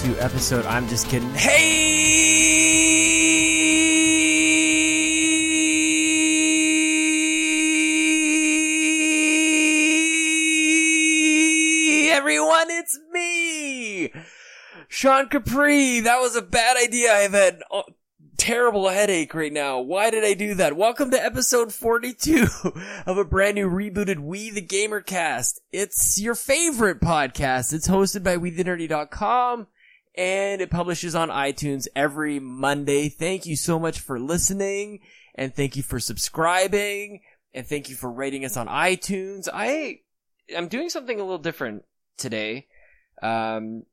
to episode. I'm just kidding. Hey, everyone, it's me, Sean Capri. That was a bad idea. I've had a terrible headache right now. Why did I do that? Welcome to episode 42 of a brand new rebooted We the Gamer cast. It's your favorite podcast. It's hosted by WeTheNerdy.com and it publishes on iTunes every Monday. Thank you so much for listening and thank you for subscribing and thank you for rating us on iTunes. I I'm doing something a little different today. Um,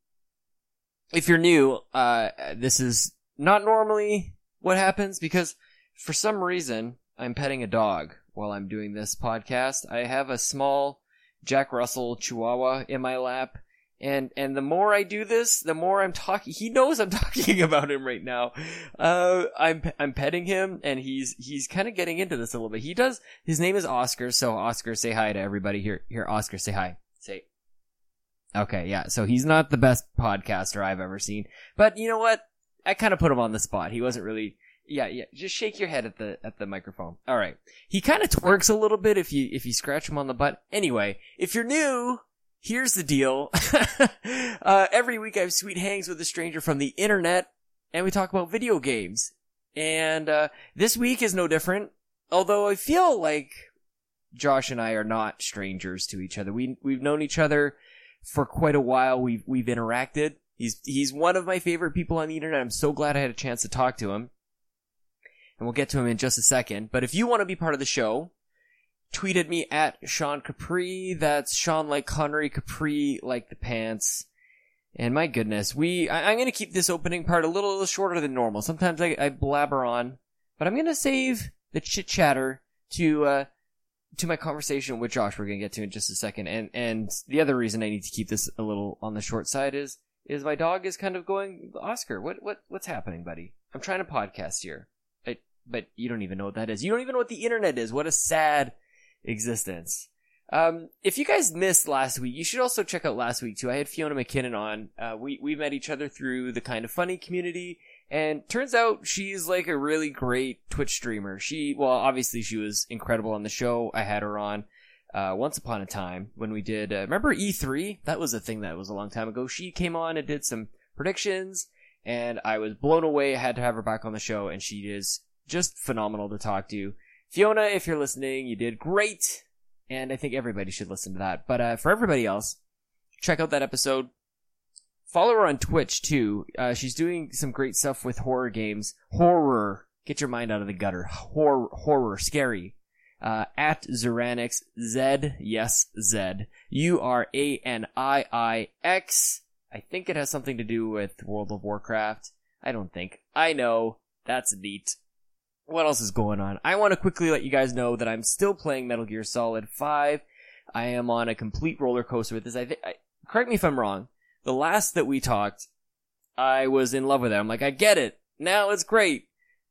if you're new, uh, this is not normally what happens because for some reason I'm petting a dog while I'm doing this podcast. I have a small Jack Russell Chihuahua in my lap. And, and the more I do this, the more I'm talking, he knows I'm talking about him right now. Uh, I'm, I'm petting him and he's, he's kind of getting into this a little bit. He does, his name is Oscar. So Oscar, say hi to everybody here. Here, Oscar, say hi. Say, Okay, yeah. So he's not the best podcaster I've ever seen. But you know what? I kind of put him on the spot. He wasn't really yeah, yeah. Just shake your head at the at the microphone. All right. He kind of twerks a little bit if you if you scratch him on the butt. Anyway, if you're new, here's the deal. uh, every week I have sweet hangs with a stranger from the internet, and we talk about video games. And uh, this week is no different. Although I feel like Josh and I are not strangers to each other. We we've known each other for quite a while. We've we've interacted. He's he's one of my favorite people on the internet. I'm so glad I had a chance to talk to him. And we'll get to him in just a second. But if you want to be part of the show, tweet at me at Sean Capri. That's Sean like Connery, Capri like the pants. And my goodness, we, I, am gonna keep this opening part a little, little shorter than normal. Sometimes I, I blabber on, but I'm gonna save the chit chatter to, uh, to my conversation with Josh, we're gonna get to in just a second. And, and the other reason I need to keep this a little on the short side is, is my dog is kind of going, Oscar, what, what, what's happening, buddy? I'm trying to podcast here but you don't even know what that is. You don't even know what the internet is. What a sad existence. Um, if you guys missed last week, you should also check out last week too. I had Fiona McKinnon on. Uh, we, we met each other through the kind of funny community and turns out she's like a really great Twitch streamer. She, well, obviously she was incredible on the show. I had her on, uh, once upon a time when we did, uh, remember E3? That was a thing that was a long time ago. She came on and did some predictions and I was blown away. I had to have her back on the show and she is just phenomenal to talk to. Fiona, if you're listening, you did great. And I think everybody should listen to that. But, uh, for everybody else, check out that episode. Follow her on Twitch too. Uh, she's doing some great stuff with horror games. Horror. Get your mind out of the gutter. Horror, horror, scary. Uh, at Zuranix, Z, yes, Z. U-R-A-N-I-I-X. I think it has something to do with World of Warcraft. I don't think. I know. That's neat what else is going on? I want to quickly let you guys know that I'm still playing Metal Gear Solid 5. I am on a complete roller coaster with this. I, th- I correct me if I'm wrong. The last that we talked, I was in love with it. I'm like, I get it. Now it's great.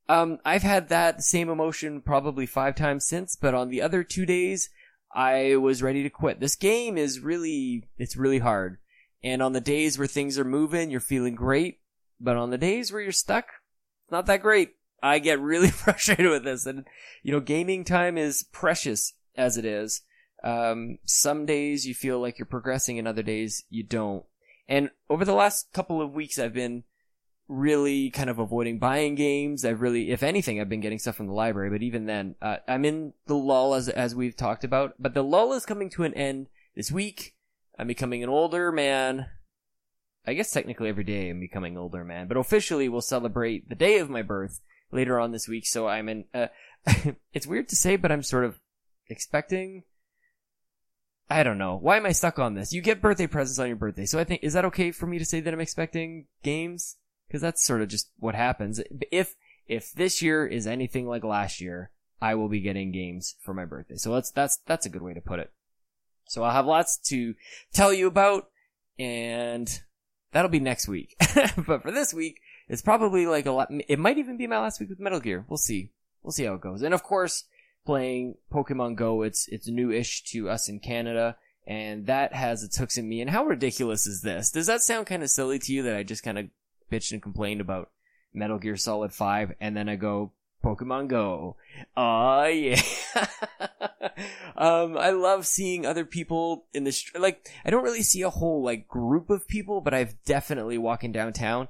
Um, I've had that same emotion probably five times since, but on the other two days, I was ready to quit. This game is really, it's really hard. And on the days where things are moving, you're feeling great. But on the days where you're stuck, it's not that great. I get really frustrated with this. And, you know, gaming time is precious as it is. Um, some days you feel like you're progressing and other days you don't. And over the last couple of weeks, I've been really kind of avoiding buying games. I've really, if anything, I've been getting stuff from the library, but even then, uh, I'm in the lull as, as we've talked about, but the lull is coming to an end this week. I'm becoming an older man. I guess technically every day I'm becoming older man, but officially we'll celebrate the day of my birth later on this week. So I'm in. Uh, it's weird to say, but I'm sort of expecting. I don't know. Why am I stuck on this? You get birthday presents on your birthday, so I think is that okay for me to say that I'm expecting games? Because that's sort of just what happens. If if this year is anything like last year, I will be getting games for my birthday. So that's that's that's a good way to put it. So I'll have lots to tell you about, and that'll be next week. but for this week, it's probably like a lot. It might even be my last week with Metal Gear. We'll see. We'll see how it goes. And of course, playing Pokemon Go. It's it's new-ish to us in Canada, and that has its hooks in me. And how ridiculous is this? Does that sound kind of silly to you that I just kind of bitched and complained about Metal Gear Solid 5 and then I go Pokemon Go. Oh yeah. um, I love seeing other people in the str- like. I don't really see a whole like group of people, but I've definitely walking downtown.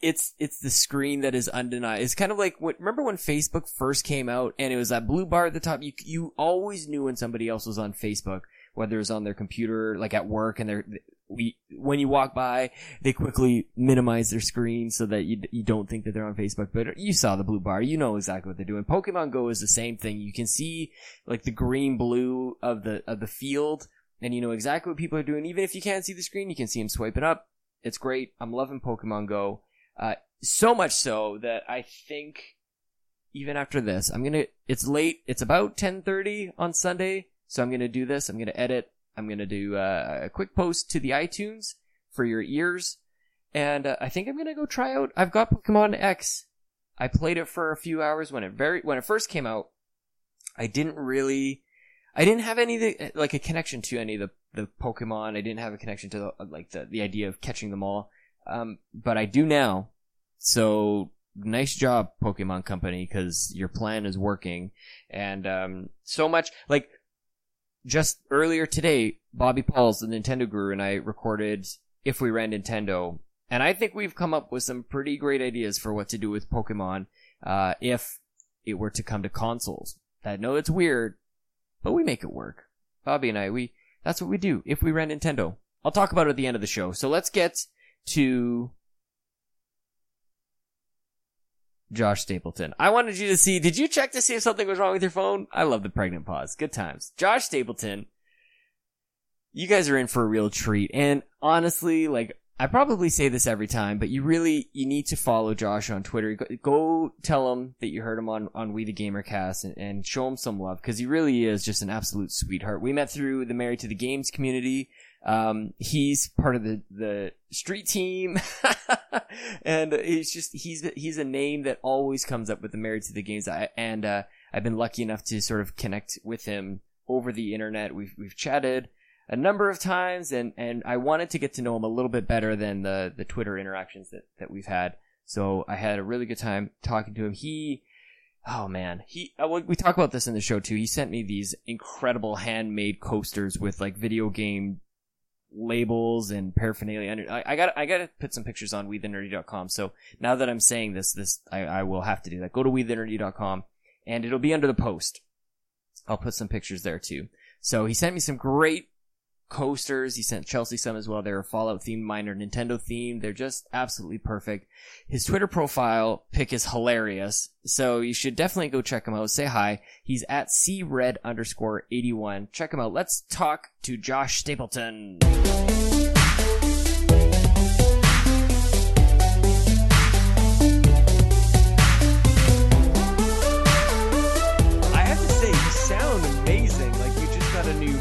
It's it's the screen that is undeniable. It's kind of like what remember when Facebook first came out and it was that blue bar at the top. You you always knew when somebody else was on Facebook, whether it was on their computer, like at work, and they're we when you walk by, they quickly minimize their screen so that you you don't think that they're on Facebook. But you saw the blue bar, you know exactly what they're doing. Pokemon Go is the same thing. You can see like the green blue of the of the field, and you know exactly what people are doing. Even if you can't see the screen, you can see them swiping up. It's great. I'm loving Pokemon Go. Uh, so much so that I think even after this, I'm gonna. It's late. It's about 10:30 on Sunday, so I'm gonna do this. I'm gonna edit. I'm gonna do uh, a quick post to the iTunes for your ears, and uh, I think I'm gonna go try out. I've got Pokemon X. I played it for a few hours when it very when it first came out. I didn't really. I didn't have any like a connection to any of the the Pokemon. I didn't have a connection to the, like the the idea of catching them all. Um, but I do now. So nice job, Pokemon Company, because your plan is working. And um, so much like just earlier today, Bobby Pauls, the Nintendo guru, and I recorded "If We Ran Nintendo," and I think we've come up with some pretty great ideas for what to do with Pokemon uh, if it were to come to consoles. I know it's weird, but we make it work. Bobby and I, we that's what we do. If we ran Nintendo, I'll talk about it at the end of the show. So let's get to Josh Stapleton. I wanted you to see, did you check to see if something was wrong with your phone? I love the pregnant pause. Good times. Josh Stapleton, you guys are in for a real treat. And honestly, like, I probably say this every time, but you really, you need to follow Josh on Twitter. Go, go tell him that you heard him on, on We the Gamercast and, and show him some love because he really is just an absolute sweetheart. We met through the Married to the Games community. Um, he's part of the, the street team. and he's just, he's, he's a name that always comes up with the Married to the Games. I, and, uh, I've been lucky enough to sort of connect with him over the internet. We've, we've chatted a number of times and, and I wanted to get to know him a little bit better than the, the Twitter interactions that, that we've had. So I had a really good time talking to him. He, oh man, he, uh, we talk about this in the show too. He sent me these incredible handmade coasters with like video game labels and paraphernalia. I, I got I got to put some pictures on WeTheNerdy.com. So now that I'm saying this, this I, I will have to do that. Go to WeTheNerdy.com and it'll be under the post. I'll put some pictures there too. So he sent me some great coasters. He sent Chelsea some as well. They're Fallout themed, minor Nintendo themed. They're just absolutely perfect. His Twitter profile pic is hilarious. So you should definitely go check him out. Say hi. He's at cred underscore 81. Check him out. Let's talk to Josh Stapleton.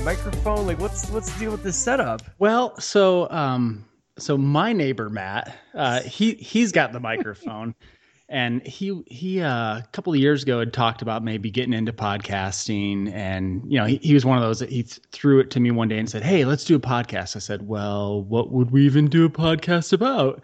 Microphone. Like what's what's the deal with this setup? Well, so um, so my neighbor Matt, uh, he he's got the microphone, and he he uh, a couple of years ago had talked about maybe getting into podcasting, and you know he, he was one of those that he th- threw it to me one day and said, "Hey, let's do a podcast." I said, "Well, what would we even do a podcast about?"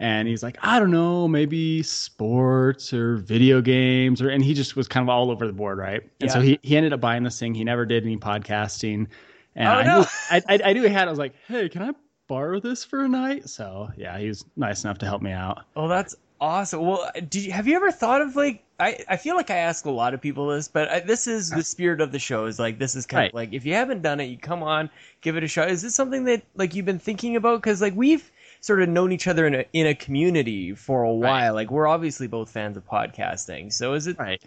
And he's like, I don't know, maybe sports or video games, or and he just was kind of all over the board, right? And Yeah. so he he ended up buying this thing. He never did any podcasting, and Oh, I, no. knew, I, I I knew he had. I was like, hey, can I borrow this for a night? So yeah, he was nice enough to help me out. Oh, that's awesome. Well, uh, did you, have you ever thought of like I, I feel like I ask a lot of people this, but I, this is the spirit of the show. Is like this is kind of like if you haven't done it, you come on, give it a shot. Is this something that like you've been thinking about? Because like we've sort of known each other in a in a community for a while. Like we're obviously both fans of podcasting. So is it Right.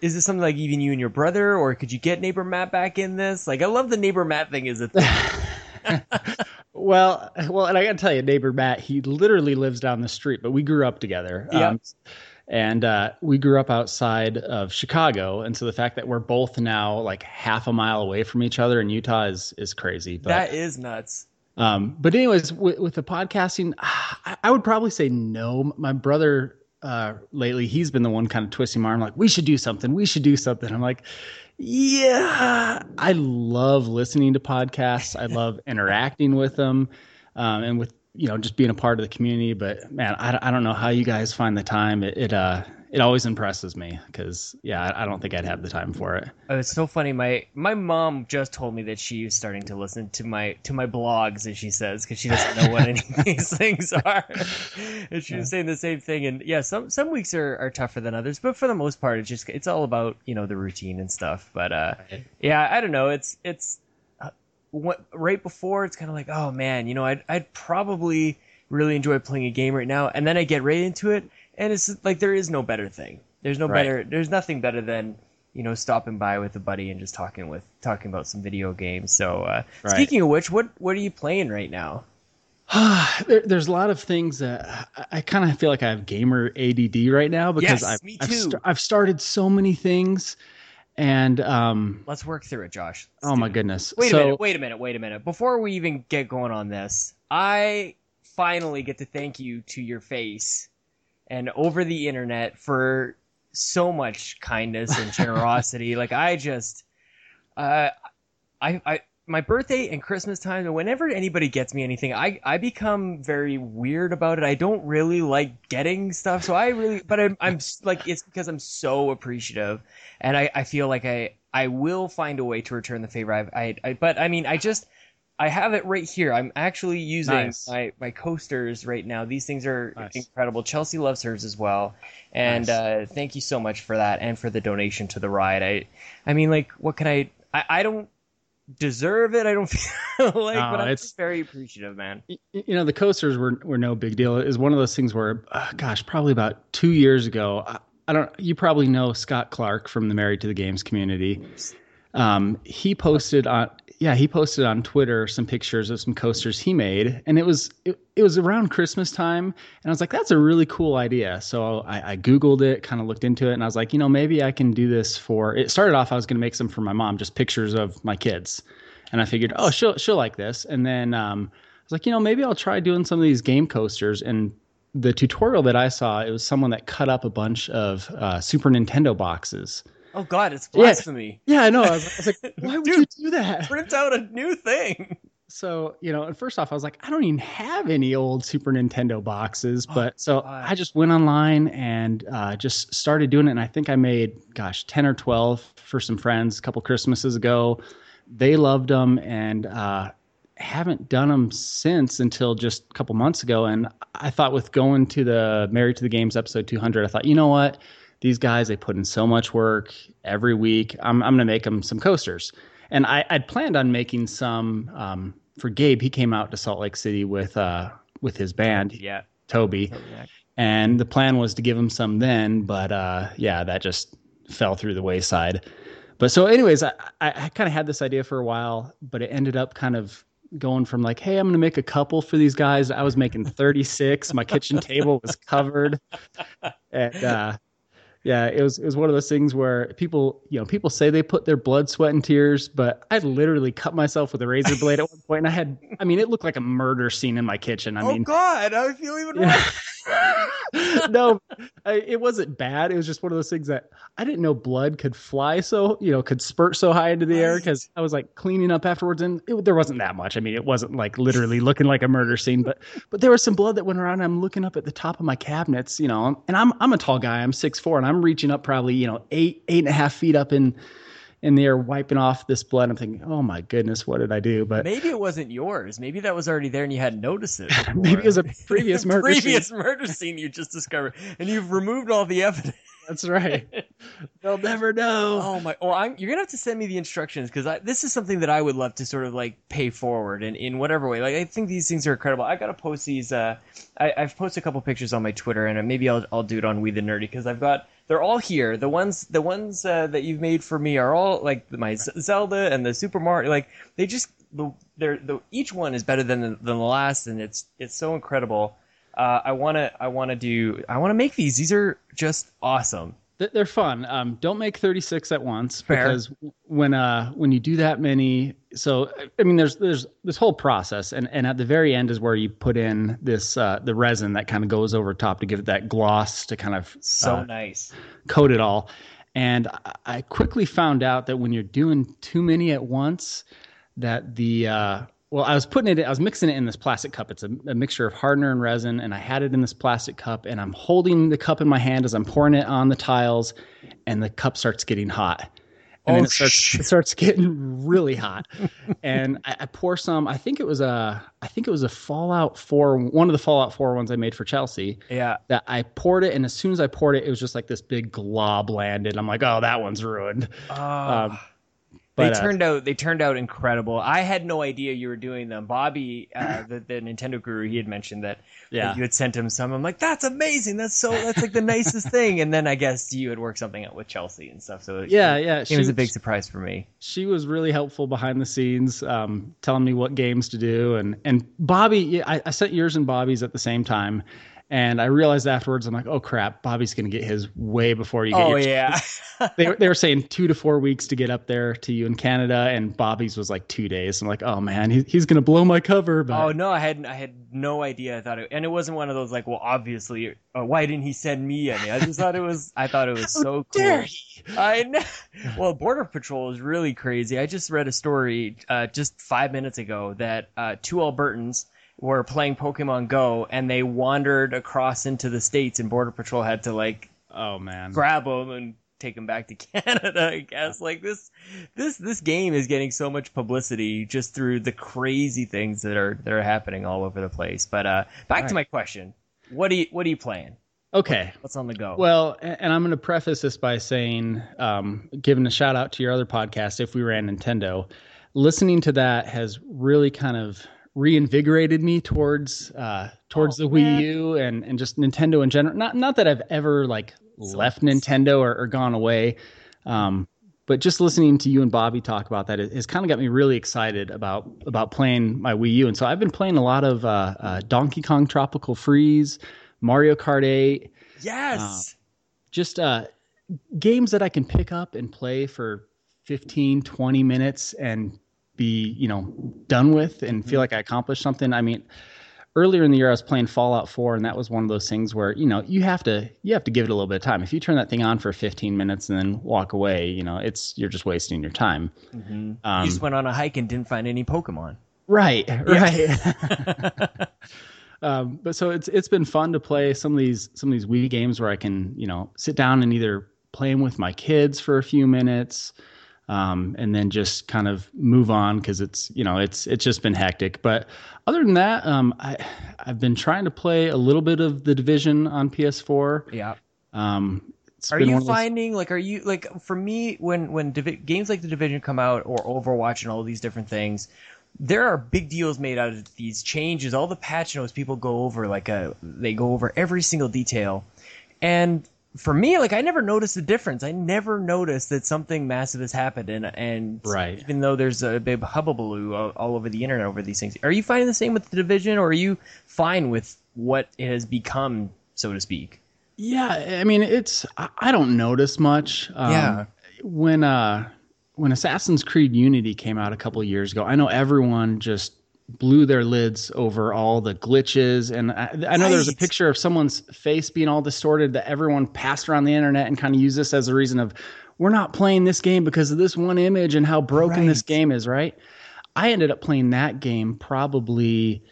is this something like even you and your brother, or could you get neighbor Matt back in this? Like I love the neighbor Matt thing is a thing. Well, well, and I got to tell you, neighbor Matt, he literally lives down the street, but we grew up together. Yeah. and uh, we grew up outside of Chicago, and so the fact that we're both now like half a mile away from each other in Utah is is crazy. But that is nuts. Um, but anyways, with, with the podcasting, I, I would probably say no. My brother uh, lately, he's been the one kind of twisting my arm, like, we should do something. We should do something. I'm like, yeah, I love listening to podcasts. I love interacting with them um, and with, you know, just being a part of the community. But man, I, I don't know how you guys find the time. It, it uh, it always impresses me because yeah I, I, don't think i'd have the time for it. Oh, it's so funny. My my mom just told me that she's starting to listen to my to my blogs as she says because she doesn't know what any of these things are. And she yeah. was saying the same thing and yeah some some weeks are, are tougher than others but for the most part it's just it's all about you know the routine and stuff. But uh yeah i don't know. It's it's uh, what, right before it's kind of like oh man you know I'd, I'd probably really enjoy playing a game right now and then i get right into it and it's like there is no better thing. There's no right. better. There's nothing better than you know stopping by with a buddy and just talking with talking about some video games. So uh, right. speaking of which, what what are you playing right now? there, there's a lot of things that I, I kind of feel like I have gamer ADD right now because yes, I've me I've, st- I've, started so many things, and um, let's work through it, Josh. Let's oh my goodness! Wait so, a minute! Wait a minute! Wait a minute! Before we even get going on this, I finally get to thank you to your face and over the internet for so much kindness and generosity. like I just, uh, I, I, my birthday and Christmas time, and whenever anybody gets me anything, I, I become very weird about it. I don't really like getting stuff, so I really, but I'm, I'm like, it's because I'm so appreciative, and I, I feel like I, I will find a way to return the favor. I, I, I but I mean, I just, I have it right here. I'm actually using nice. my, my coasters right now. These things are nice. incredible. Chelsea loves hers as well, and nice. uh, thank you so much for that and for the donation to the ride. I, I mean, like, what can I? I, I don't deserve it. I don't feel like, no, but I'm just very appreciative, man. You know, the coasters were were no big deal. It was one of those things where, uh, gosh, probably about two years ago. I, I don't. You probably know Scott Clark from the Married to the Games community. Um, he posted on yeah, he posted on Twitter some pictures of some coasters he made, and it was it, it was around Christmas time, and I was like, that's a really cool idea. So I, I googled it, kind of looked into it, and I was like, you know, maybe I can do this for. It started off I was going to make some for my mom, just pictures of my kids, and I figured, oh, she'll she'll like this, and then um, I was like, you know, maybe I'll try doing some of these game coasters and the tutorial that I saw, it was someone that cut up a bunch of uh, Super Nintendo boxes Oh God, it's blasphemy. Yeah, yeah I know. I was, I was like, why would Dude, you do that? Print out a new thing. So you know, and first off, I was like, I don't even have any old Super Nintendo boxes, oh, but oh, so God. I just went online and uh, just started doing it. And I think I made, gosh, ten or twelve for some friends a couple Christmases ago. They loved them, and uh, haven't done them since until just a couple months ago. And I thought with going to the Married to the Games episode 200, I thought, you know what? These guys they put in so much work every week. I'm I'm gonna make them some coasters, and I I'd planned on making some um, for Gabe. He came out to Salt Lake City with uh with his band, yeah, Toby, and the plan was to give him some then, but uh yeah, that just fell through the wayside. But so, anyways, I, I, I kind of had this idea for a while, but it ended up kind of going from like, hey, I'm going to make a couple for these guys. I was making 36. My kitchen table was covered. And uh, yeah, it was it was one of those things where people, you know, people say they put their blood, sweat, and tears, but I literally cut myself with a razor blade at one point, and I had, I mean, it looked like a murder scene in my kitchen. I oh mean, God, I feel even worse. no, I, it wasn't bad. It was just one of those things that I didn't know blood could fly so, you know, could spurt so high into the right. air because I was like cleaning up afterwards, and it, there wasn't that much. I mean, it wasn't like literally looking like a murder scene, but but there was some blood that went around. I'm looking up at the top of my cabinets, you know, and I'm I'm a tall guy. I'm six four, and I'm reaching up probably you know eight eight and a half feet up in in there wiping off this blood. I'm thinking, oh my goodness, what did I do? But maybe it wasn't yours. Maybe that was already there and you hadn't noticed it. maybe it was a previous murder previous scene. murder scene you just discovered, and you've removed all the evidence. That's right. They'll never know. Oh my! Well, I'm, you're gonna have to send me the instructions because this is something that I would love to sort of like pay forward in, in whatever way. Like I think these things are incredible. I gotta post these. Uh, I, have posted a couple pictures on my Twitter, and maybe I'll I'll do it on We the Nerdy because I've got they're all here. The ones the ones uh, that you've made for me are all like my Zelda and the Super Mario. Like they just the they're the each one is better than the, than the last, and it's it's so incredible. Uh, I wanna I wanna do I wanna make these. These are just awesome. They're fun. Um, don't make 36 at once Fair. because when uh when you do that many, so I mean, there's there's this whole process, and and at the very end is where you put in this uh, the resin that kind of goes over top to give it that gloss to kind of So uh, nice. coat it all. And I- I quickly found out that when you're doing too many at once, that the uh, well, I was putting it, I was mixing it in this plastic cup. It's a, a mixture of hardener and resin, and I had it in this plastic cup, and I'm holding the cup in my hand as I'm pouring it on the tiles, and the cup starts getting hot. And then Oh, it starts, it starts getting really hot, and I, I pour some. I think it was a, I think it was a Fallout Four, one of the Fallout Four ones I made for Chelsea Yeah. that I poured it, and as soon as I poured it, it was just like this big glob landed. I'm like, oh, that one's ruined. Oh, but, they uh, turned out they turned out incredible. I had no idea you were doing them. Bobby, uh, the, the Nintendo guru, he had mentioned that, Yeah. that you had sent him some. I'm like, that's amazing. That's so that's like the nicest thing. And then I guess you had worked something out with Chelsea and stuff. So it, Yeah, yeah. it was a big surprise for me. she was really helpful behind the scenes, um, telling me what games to do. And and Bobby, I, I sent yours and Bobby's at the same time, and I realized afterwards, I'm like, oh crap, Bobby's gonna get his way before you get Oh yeah. They, were- they were saying two to four weeks to get up there to you in Canada, and Bobby's was like two days. I'm like, oh man, he, he's gonna blow my cover. But Oh no, I had I had no idea. I thought it, and it wasn't one of those like, well, obviously, uh, why didn't he send me any? I just thought it was. I thought it was so cool. dare he? I know. Well, Border Patrol is really crazy. I just read a story uh, just five minutes ago that uh, two Albertans were playing Pokemon Go and they wandered across into the states, and Border Patrol had to like Oh man. grab them and take them back to Canada. I guess like this, this this game is getting so much publicity just through the crazy things that are that are happening all over the place. But uh, back to my question: what do you what are you playing? Okay. What's on the go? Well, and I'm going to preface this by saying, um, giving a shout out to your other podcast, If We Ran Nintendo. Listening to that has really kind of reinvigorated me towards uh, towards Oh, the Wii man. U and, and just Nintendo in general. Not not that I've ever like left Nintendo or, or gone away, um, but just listening to you and Bobby talk about that has kind of got me really excited about about playing my Wii U. And so I've been playing a lot of uh, uh, Donkey Kong Tropical Freeze, Mario Kart 8 yes. just uh, games that I can pick up and play for 15, 20 minutes and be, you know, done with and feel like I accomplished something. I mean, earlier in the year I was playing Fallout 4 and that was one of those things where, you know, you have to you have to give it a little bit of time. If you turn that thing on for 15 minutes and then walk away, you know, it's you're just wasting your time. Mhm. Um, you just went on a hike and didn't find any Pokemon. Right, right. um, but so it's it's been fun to play some of these some of these Wii games where I can you know sit down and either play them with my kids for a few minutes, um, and then just kind of move on because it's you know it's it's just been hectic. But other than that, um, I I've been trying to play a little bit of the Division on PS4. Yeah. Um, Are been you finding like are you like for me when when divi- games like the Division come out or Overwatch and all these different things, there are big deals made out of these changes. All the patch notes people go over like a they go over every single detail, and for me like I never noticed the difference. I never noticed that something massive has happened, and and Right. even though there's a big hubbubaloo all, all over the internet over these things, are you finding the same with the Division, or are you fine with what it has become, so to speak? Yeah, I mean it's I, I don't notice much. Um, Yeah. When uh when Assassin's Creed Unity came out a couple of years ago, I know everyone just blew their lids over all the glitches and I, I know there's a picture of someone's face being all distorted that everyone passed around the internet and kind of used this as a reason of we're not playing this game because of this one image and how broken this game is, right? I ended up playing that game probably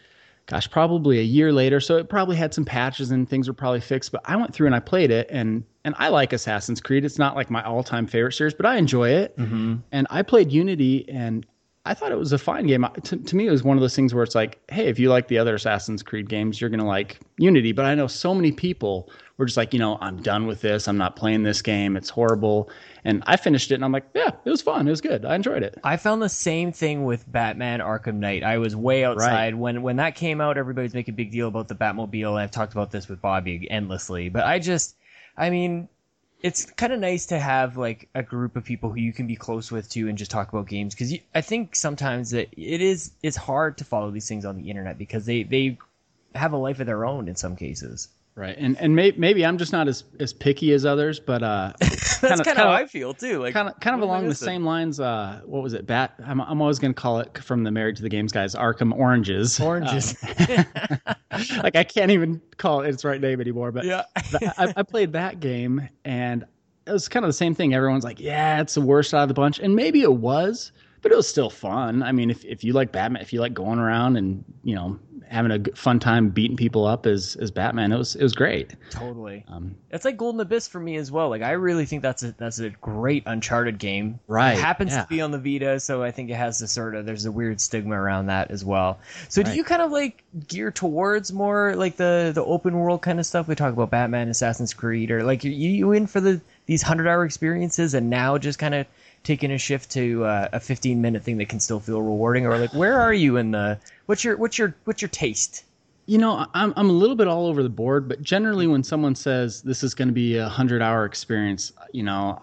gosh, probably a year later. So it probably had some patches and things were probably fixed. But I went through and I played it, and and I like Assassin's Creed. It's not like my all time favorite series, but I enjoy it. Mm-hmm. And I played Unity, and I thought it was a fine game. To, to me, it was one of those things where it's like, hey, if you like the other Assassin's Creed games, you're gonna like Unity. But I know so many people were just like, you know, I'm done with this. I'm not playing this game. It's horrible. And I finished it, and I'm like, yeah, it was fun. It was good. I enjoyed it. I found the same thing with Batman Arkham Knight. I was way outside when when that came out. Everybody's making a big deal about the Batmobile, I've talked about this with Bobby endlessly. But I just, I mean, it's kind of nice to have like a group of people who you can be close with too, and just talk about games. Because I think sometimes that it is it's hard to follow these things on the internet because they they have a life of their own in some cases. Right, and and may, maybe I'm just not as, as picky as others, but uh, That's kind of how I feel too. Like kind of kind of what am I along the missing? same lines. Uh, what was it? Bat. I'm, I'm always going to call it from the Married to the Games guys. Arkham Oranges. oranges. Um, like I can't even call it its right name anymore. But yeah. I, I played that game, and it was kind of the same thing. Everyone's like, "Yeah, it's the worst out of the bunch," and maybe it was, but it was still fun. I mean, if if you like Batman, if you like going around and you know having a fun time beating people up as as Batman, it was it was great. Totally. Um, It's like Golden Abyss for me as well. Like I really think that's a that's a great Uncharted game. Right, It happens yeah. to be on the Vita, so I think it has this sort of there's a weird stigma around that as well. So do you kind of like gear towards more like the the open world kind of stuff? We talk about Batman, Assassin's Creed, or like you you in for the these hundred hour experiences, and now just kind of taking a shift to uh, a 15 minute thing that can still feel rewarding, or like where are you in the what's your what's your what's your taste? You know, I'm I'm a little bit all over the board, but generally when someone says this is going to be a hundred hour experience, you know,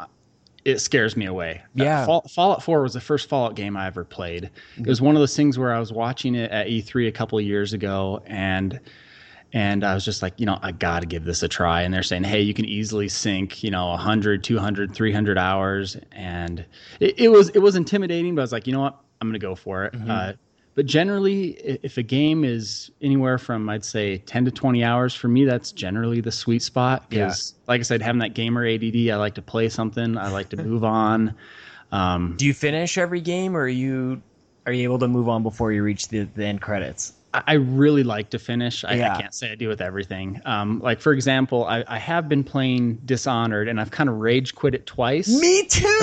it scares me away. Yeah. Uh, Fall, Fallout 4 was the first Fallout game I ever played. It was one of those things where I was watching it at E3 a couple of years ago, and and I was just like, you know, I got to give this a try. And they're saying, hey, you can easily sink, you know, 100, 200, 300 hours, and it, it was it was intimidating, but I was like, you know what, I'm going to go for it. Uh, but generally, if a game is anywhere from I'd say 10 to 20 hours, for me, that's generally the sweet spot. Yeah. Because, like I said, having that gamer ADD, I like to play something, I like to move on. Um, Do you finish every game, or are you are you able to move on before you reach the, the end credits? I really like to finish. I, Yeah. I can't say I do with everything. Um, like for example, I, I have been playing Dishonored, and I've kind of rage quit it twice. Me too.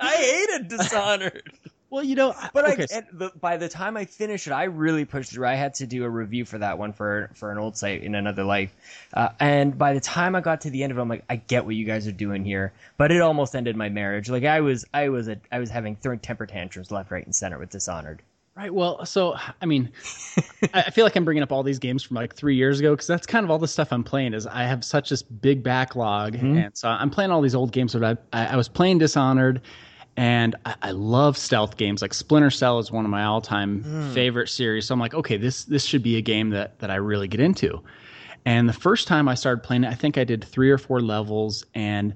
I hated Dishonored, Well, you know, but okay, I and the, by the time I finished it, I really pushed through. I had to do a review for that one for for an old site in another life, uh, and by the time I got to the end of it, I'm like, I get what you guys are doing here, but it almost ended my marriage. Like I was, I was, a, I was having throwing temper tantrums left, right, and center with Dishonored. Right. Well, so I mean, I feel like I'm bringing up all these games from like three years ago because that's kind of all the stuff I'm playing. Is I have such this big backlog, mm-hmm. and so I'm playing all these old games. But I, I, was playing Dishonored, and I, I love stealth games. Like Splinter Cell is one of my all-time hmm. favorite series. So I'm like, okay, this this should be a game that that I really get into. And the first time I started playing it, I think I did three or four levels, and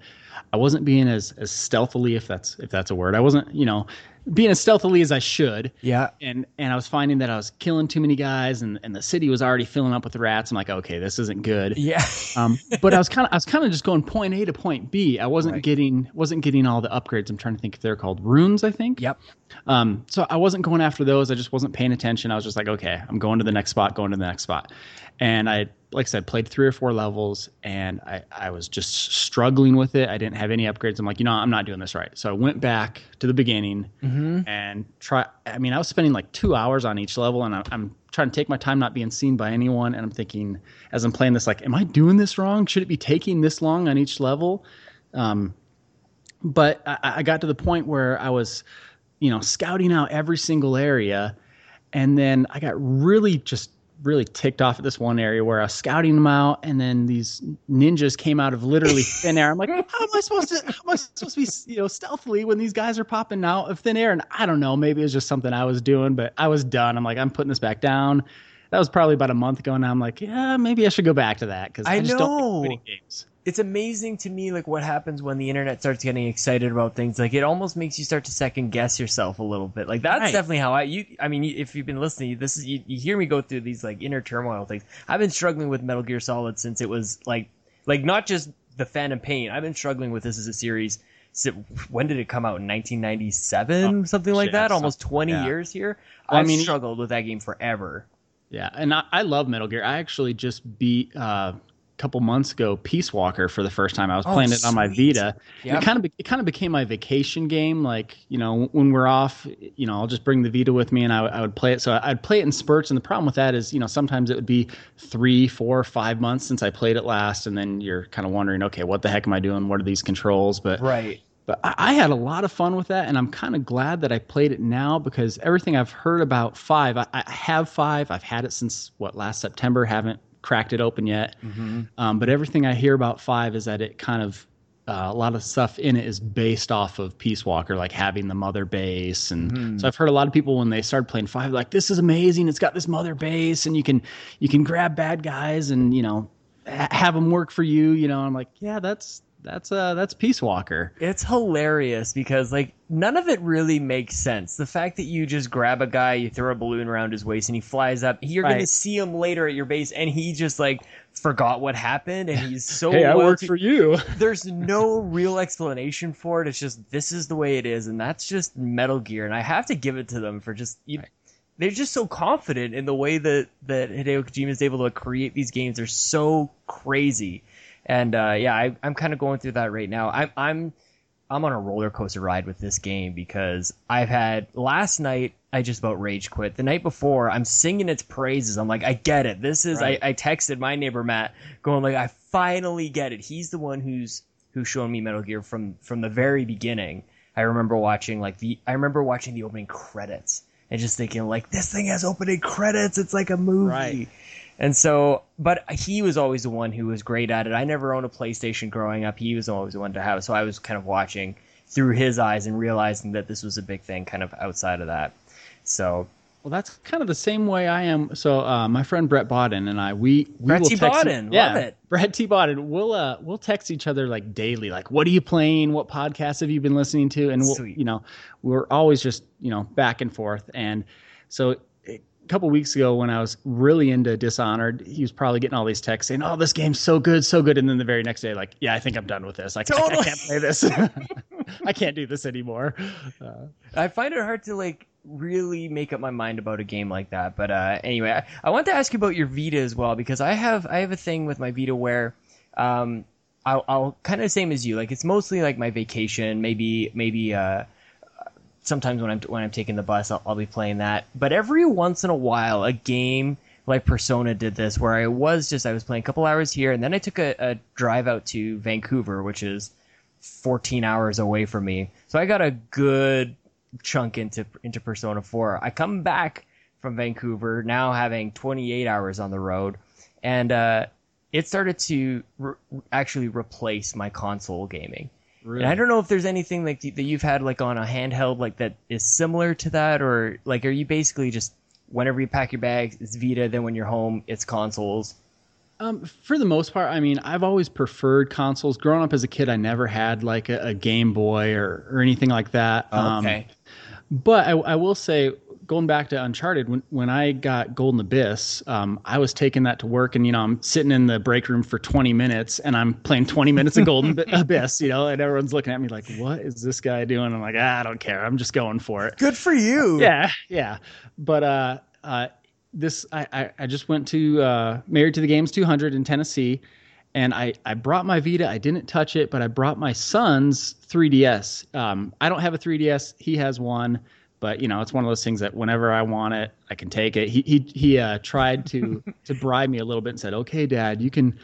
I wasn't being as as stealthily, if that's if that's a word. I wasn't, you know, being as stealthily as I should Yeah, and and I was finding that I was killing too many guys, and, and the city was already filling up with rats. I'm like, okay, this isn't good. yeah. Um, but I was kind of I was kind of just going point A to point B. I wasn't Right. getting wasn't getting all the upgrades. I'm trying to think if they're called runes. I think. Yep. Um, so I wasn't going after those. I just wasn't paying attention. I was just like, okay, I'm going to the next spot, going to the next spot. And I, like I said, played three or four levels and I, I was just struggling with it. I didn't have any upgrades. I'm like, you know, I'm not doing this right. So I went back to the beginning and try. I mean, I was spending like two hours on each level and I, I'm trying to take my time, not being seen by anyone. And I'm thinking, as I'm playing this, like, am I doing this wrong? Should it be taking this long on each level? Um, but I, I got to the point where I was, you know, scouting out every single area, and then I got really just really ticked off at this one area where I was scouting them out, and then these ninjas came out of literally thin air. I'm like, how am I supposed to? How am I supposed to be, you know, stealthily when these guys are popping out of thin air? And I don't know, maybe it was just something I was doing, but I was done. I'm like, I'm putting this back down. That was probably about a month ago, and I'm like, yeah, maybe I should go back to that because I, I just know. don't like quitting games. It's amazing to me like what happens when the internet starts getting excited about things. Like it almost makes you start to second guess yourself a little bit. Like that's Right. definitely how i you i mean if you've been listening this is you, you hear me go through these like inner turmoil things. I've been struggling with metal gear solid since it was like like not just the phantom pain. I've been struggling with this as a series when did it come out? in 1997 something like shit, that? almost 20 yeah. years here? Well, I i've mean, struggled with that game forever. Yeah, and I, I love Metal Gear. I actually just beat uh, couple months ago Peace Walker for the first time. I was Oh, playing it on my. Vita. Yep. It kind of be, it kind of became my vacation game. Like you know, when we're off, you know, I'll just bring the Vita with me and I, w- I would play it. So I'd play it in spurts. And the problem with that is, you know, sometimes it would be three, four, five months since I played it last, and then you're kind of wondering, okay, what the heck am I doing? What are these controls? But right but I, I had a lot of fun with that, and I'm kind of glad that I played it now because everything I've heard about five, I, I have five. I've had it since what last September. Haven't cracked it open yet. Mm-hmm. Um, but everything I hear about five is that it kind of uh, a lot of stuff in it is based off of Peace Walker, like having the mother base, and Mhm. so I've heard a lot of people when they started playing five, like this is amazing. It's got this mother base, and you can you can grab bad guys and you know ha- have them work for you. You know, I'm like, yeah, that's that's uh that's Peace Walker. It's hilarious because like none of it really makes sense. The fact that you just grab a guy, you throw a balloon around his waist, and he flies up. You're gonna see him later at your base, and he just like forgot what happened, and he's so Hey, I loyal work to- for you. There's no real explanation for it. It's just this is the way it is, and that's just Metal Gear. And I have to give it to them for just you, they're just so confident in the way that that Hideo Kojima is able to create these games. They're so crazy, and uh, yeah, I, I'm kind of going through that right now. I'm I'm I'm on a roller coaster ride with this game because I've had last night I just about rage quit. The night before I'm singing its praises. I'm like, I get it. This is Right. I, I texted my neighbor Matt going like, I finally get it. He's the one who's who's shown me Metal Gear from from the very beginning. I remember watching like the I remember watching the opening credits and just thinking like this thing has opening credits. It's like a movie. Right. And so, but he was always the one who was great at it. I never owned a PlayStation growing up. He was always the one to have. So I was kind of watching through his eyes and realizing that this was a big thing kind of outside of that. So Well, that's kind of the same way I am. So, uh, my friend Brett Bodden and I, we, we Brett will T. text- Bodden, love yeah, it. Brett T. Bodden. We'll uh, we'll text each other like daily, like, what are you playing? What podcasts have you been listening to? And we'll, Sweet. you know, we're always just you know back and forth. And so, a couple weeks ago, when I was really into Dishonored, he was probably getting all these texts saying, "Oh, this game's so good, so good," and then the very next day, like, "Yeah, I think I'm done with this. Like, I, I can't play this. I can't do this anymore." Uh, I find it hard to like really make up my mind about a game like that. But uh, anyway, I, I want to ask you about your Vita as well because I have I have a thing with my Vita where um, I'll, I'll kind of the same as you. Like it's mostly like my vacation, maybe maybe uh, sometimes when I'm when I'm taking the bus, I'll, I'll be playing that. But every once in a while, a game like Persona did this, where I was just I was playing a couple hours here, and then I took a, a drive out to Vancouver, which is 14 hours away from me. So I got a good chunk into into Persona 4. I come back from Vancouver now having 28 hours on the road, and uh, it started to re- actually replace my console gaming. Really. And I don't know if there's anything like that you've had like on a handheld like that is similar to that, or like are you basically just whenever you pack your bags, it's Vita, then when you're home, it's consoles. Um, for the most part, I mean, I've always preferred consoles. Growing up as a kid, I never had like a, a Game Boy or, or anything like that. Um, okay. but I, I will say, going back to Uncharted, when when I got Golden Abyss, um, I was taking that to work, and you know, I'm sitting in the break room for 20 minutes, and I'm playing 20 minutes of Golden Abyss, you know, and everyone's looking at me like, "What is this guy doing?" I'm like, ah, "I don't care. I'm just going for it." Good for you. yeah yeah but uh uh this i i, I just went to uh married to the games 200 in tennessee and i i brought my vita i didn't touch it but i brought my son's 3ds um i don't have a 3ds he has one but you know it's one of those things that whenever i want it i can take it he he, he uh tried to to bribe me a little bit and said okay dad you can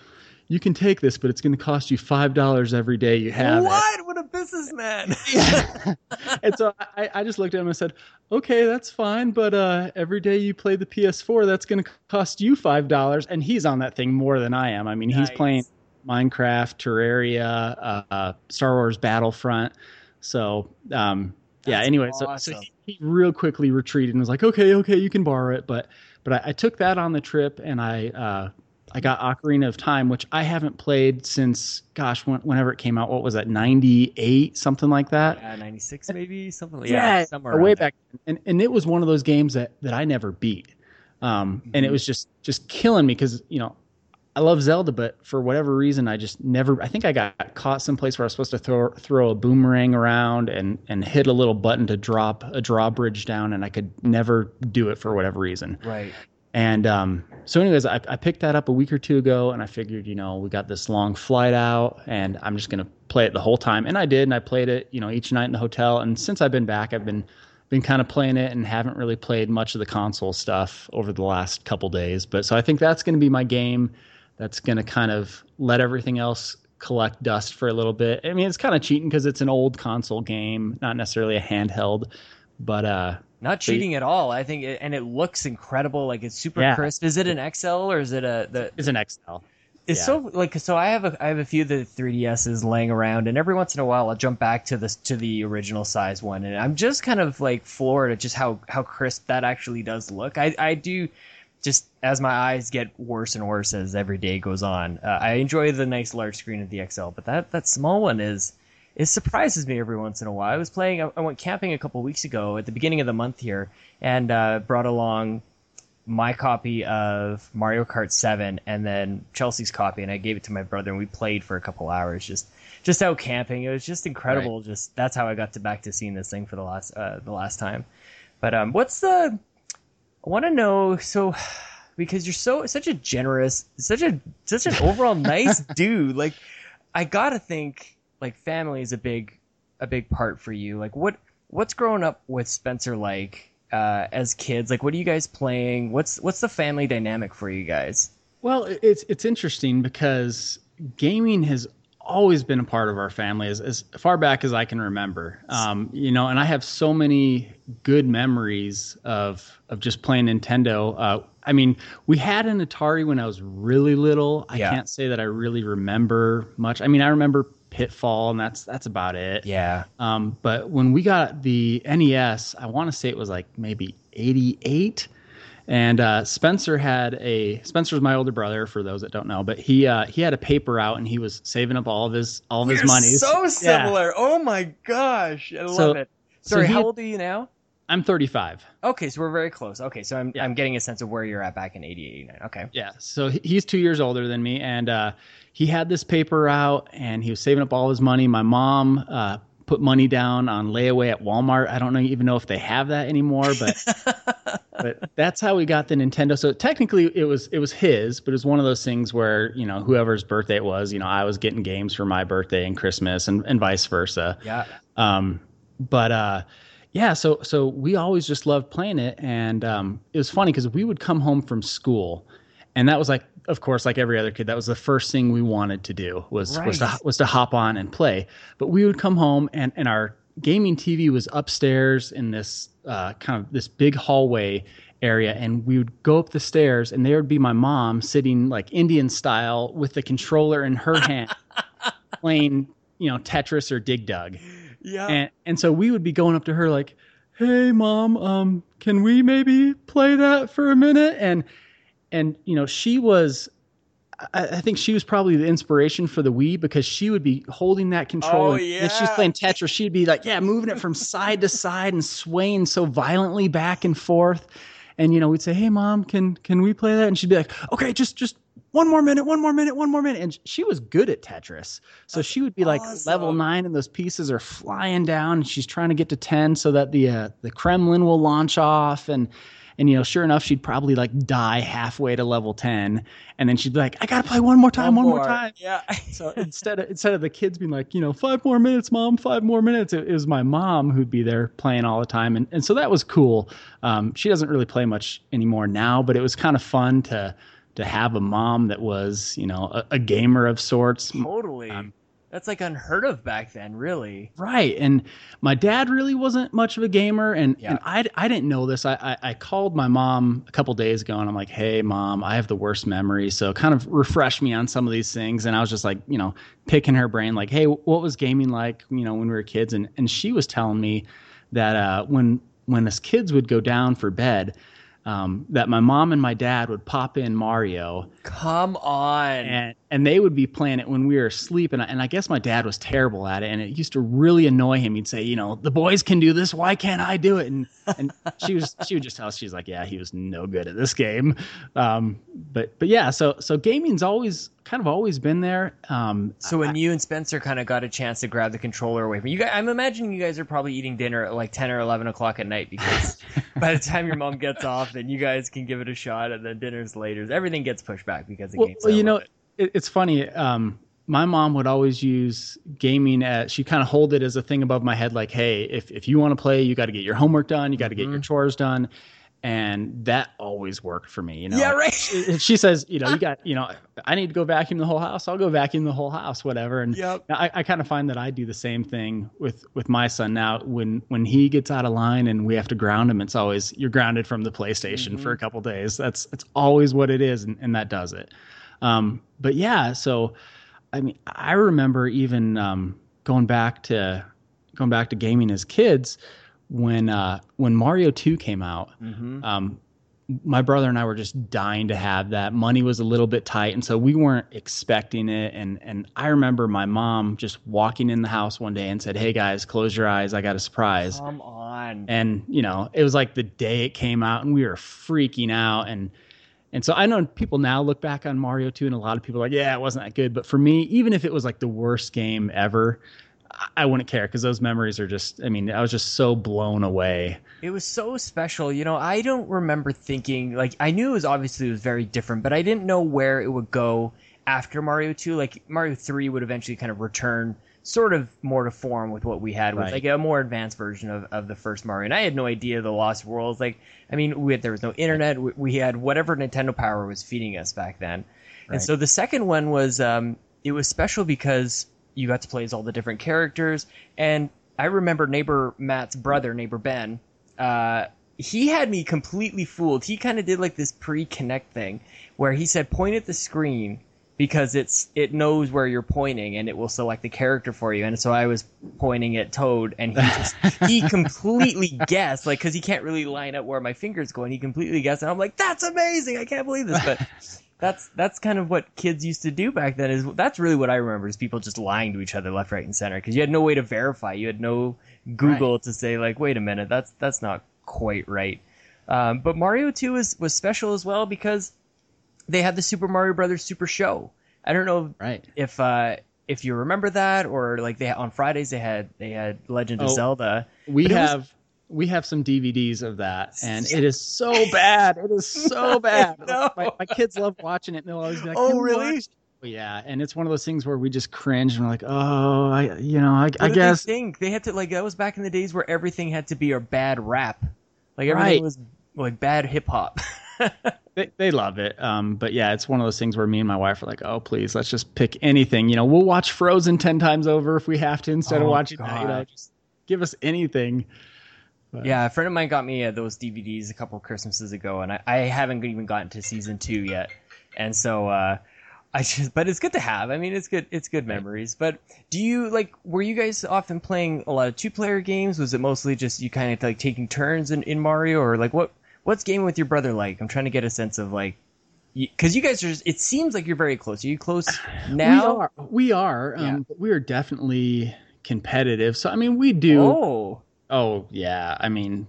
you can take this but it's going to cost you five dollars every day you have it What? What a businessman. yeah. and so I, I just looked at him and said, okay, that's fine. But uh, every day you play the PS4, that's going to cost you $5. And he's on that thing more than I am. I mean, he's playing Minecraft, Terraria, uh, Star Wars Battlefront. So, um, yeah, That's anyway, so, so he, he real quickly retreated and was like, okay, okay, you can borrow it. But, but I, I took that on the trip and I, uh, I got Ocarina of Time, which I haven't played since, gosh, when, whenever it came out. What was that, 98, something like that? Yeah, 96 maybe something like yeah, somewhere way around there. back. And, and it was one of those games that, that I never beat. Um, And it Mhm. was just, just killing me because, you know, I love Zelda, but for whatever reason, I just never. I think I got caught someplace where I was supposed to throw throw a boomerang around and and hit a little button to drop a drawbridge down, and I could never do it for whatever reason. Right. And um, so, anyways, I, I picked that up a week or two ago, and I figured, you know, we got this long flight out, and I'm just gonna play it the whole time. And I did, and I played it, you know, each night in the hotel. And since I've been back, I've been been kind of playing it, and haven't really played much of the console stuff over the last couple days. But so I think that's gonna be my game. That's gonna kind of let everything else collect dust for a little bit. I mean, it's kind of cheating because it's an old console game, not necessarily a handheld. But uh, Not cheating at all. I think, it, and it looks incredible. Like it's super Yeah. crisp. Is it an XL or is it a the? it's an XL. it's Yeah. so like so I have a I have a few of the 3DSs laying around, and every once in a while I'll jump back to this to the original size one, and I'm just kind of like floored at just how how crisp that actually does look. I I do just as my eyes get worse and worse as every day goes on. Uh, I enjoy the nice large screen of the XL, but that that small one is it surprises me every once in a while. I was playing. I I went camping a couple weeks ago at the beginning of the month here, and uh, brought along my copy of Mario Kart 7 and then Chelsea's copy and I gave it to my brother and we played for a couple hours just just out camping. It was just incredible. Just that's how I got to back to seeing this thing for the last uh, the last time. But um what's the want to know so because you're so such a generous, such a such an overall nice dude. Like I got to think like family is a big a big part for you. Like what what's growing up with Spencer like uh, as kids? Like, what are you guys playing? What's what's the family dynamic for you guys? Well, it's it's interesting because gaming has always been a part of our family as, as far back as I can remember. Um, you know, and I have so many good memories of of just playing Nintendo. Uh, I mean, we had an Atari when I was really little. I Yeah. can't say that I really remember much. I mean, I remember Pitfall, and that's that's about it. Yeah, Um, but when we got the NES, I want to say it was like maybe 88. And uh, Spencer had a Spencer's my older brother for those that don't know, but he uh, he had a paper out and he was saving up all of his all of his money. so Yeah. similar. Oh my gosh, I love So- it. so Sorry, he- how old are you now? I'm 35. Okay, so we're very close. Okay, so I'm Yeah. I'm getting a sense of where you're at back in 88, 89. Okay. Yeah, so he's two years older than me, and uh, he had this paper out, and he was saving up all his money. My mom uh, put money down on layaway at Walmart. I don't know, even know if they have that anymore, but but that's how we got the Nintendo. So technically, it was it was his, but it was one of those things where you know whoever's birthday it was, you know, I was getting games for my birthday and Christmas, and, and vice versa. Yeah. Um, but uh, yeah, so so we always just loved playing it, and um, it was funny because we would come home from school, and that was like, of course, like every other kid, that was the first thing we wanted to do was was to was to hop on and play. But we would come home, and and our gaming TV was upstairs in this uh, kind of this big hallway area and we would go up the stairs and there would be my mom sitting like Indian style with the controller in her hand playing you know Tetris or Dig Dug Yeah. and and so we would be going up to her like hey mom um can we maybe play that for a minute and and you know she was I, think she was probably the inspiration for the Wii because she would be holding that controller. Oh, and If she's playing Tetris, she'd be like, yeah, moving it from side to side and swaying so violently back and forth. And you know, we'd say, "Hey, mom, can can we play that?" And she'd be like, "Okay, just just one more minute, one more minute, one more minute." And she was good at Tetris, so she would be like level nine, and those pieces are flying down, and she's trying to get to ten so that the uh, the Kremlin will launch off, and and you know, sure enough, she'd probably like die halfway to level ten, and then she'd be like, "I gotta play one more time, one, more. time." Yeah. So instead of instead of the kids being like, you know, five more minutes, mom, five more minutes, it, it was my mom who'd be there playing all the time, and and so that was cool. Um, she doesn't really play much anymore now, but it was kind of fun to to have a mom that was, you know, a, a gamer of sorts. totally. Um, That's like unheard of back then, really. Right. And my dad really wasn't much of a gamer. And, Yeah. and I, I didn't know this. I, I, I called my mom a couple days ago and I'm like, hey, mom, I have the worst memory. So kind of refresh me on some of these things. And I was just like, you know, picking her brain, like, hey, what was gaming like, you know, when we were kids? And, and she was telling me that uh, when, when us kids would go down for bed, um, that my mom and my dad would pop in Mario. Come on. and and they would be playing it when we were asleep. And I, and I guess my dad was terrible at it. And it used to really annoy him. He'd say you know the boys can do this. Why can't I do it? And and she was she would just tell us she's like yeah he was no good at this game. Um but but yeah so so gaming's always kind of always been there um So when you and Spencer kind of got a chance to grab the controller away from you guys, I'm imagining you guys are probably eating dinner at like 10 or 11 o'clock at night because by the time your mom gets off, then you guys can give it a shot and then dinner's later. Everything gets pushed back because of well, games. well, you know it. it, it's funny um my mom would always use gaming as she kind of hold it as a thing above my head like hey if, if you want to play you got to get your homework done you got to get your chores done and that always worked for me you know? Yeah, right. she, says you know you got you know i need to go vacuum the whole house i'll go vacuum the whole house whatever and Yep. i, I kind of find that i do the same thing with with my son now. When when he gets out of line and we have to ground him it's always you're grounded from the playstation for a couple days. That's that's always what it is and, and that does it. Um, but yeah, so I mean, I remember even um, going back to going back to gaming as kids when uh, when Mario Two came out. Mm-hmm. Um, my brother and I were just dying to have that. Money was a little bit tight, and so we weren't expecting it. And and I remember my mom just walking in the house one day and said, "Hey guys, close your eyes. I got a surprise." Come on. and you know it was like the day it came out and we were freaking out and and so i know people now look back on mario 2 and a lot of people are like yeah it wasn't that good but for me even if it was like the worst game ever I- wouldn't care because those memories are just i mean i was just so blown away It was so special. You know, I don't remember thinking like I knew it was obviously it was very different, but I didn't know where it would go after Mario 2. Like Mario 3 would eventually kind of return sort of more to form with what we had with Right. like a more advanced version of, of the first Mario. And I had no idea the Lost Worlds. Like, I mean, we had, there was no internet. We, we had whatever Nintendo Power was feeding us back then. And so the second one was um, it was special because you got to play as all the different characters. And I remember neighbor Matt's brother, neighbor Ben. Uh, he had me completely fooled. He kind of did like this pre-Kinect thing where he said point at the screen because it's it knows where you're pointing and it will select the character for you. And so I was pointing at Toad and he just he completely guessed like cuz he can't really line up where my fingers going. He completely guessed and I'm like that's amazing. I can't believe this. But that's that's kind of what kids used to do back then is that's really what I remember is people just lying to each other left right and center because you had no way to verify. You had no Google to say like wait a minute that's that's not quite right. Um, but Mario 2 was was special as well because they had the Super Mario Brothers Super Show. I don't know right if uh, if you remember that or like they on Fridays they had they had Legend of Oh. Zelda. we have we have some dvds of that and it is so bad it is so bad know. my, my kids love watching it and they'll always be like Oh, really? watched yeah and it's one of those things where we just cringe and we're like oh i you know i, I guess they think they had to like that was back in the days where everything had to be a bad rap, like everything Right. was like bad hip hop. they, they love it. Um, but yeah, it's one of those things where me and my wife are like, oh, please, let's just pick anything. You know, we'll watch Frozen 10 times over if we have to instead of Oh, watching that. You know, just give us anything. But- yeah, a friend of mine got me uh, those DVDs a couple Christmases ago, and I, I haven't even gotten to season two yet. And so uh, I just, but it's good to have. I mean, it's good. It's good memories. But do you like? Were you guys often playing a lot of two-player games? Was it mostly just you kind of like taking turns in, in Mario, or like what? What's gaming with your brother like? I'm trying to get a sense of like, because you guys are. It seems like you're very close. Are you close now? We are. We are. Um, Yeah. but we are definitely competitive. So, I mean, we do. Oh, Oh, yeah. I mean,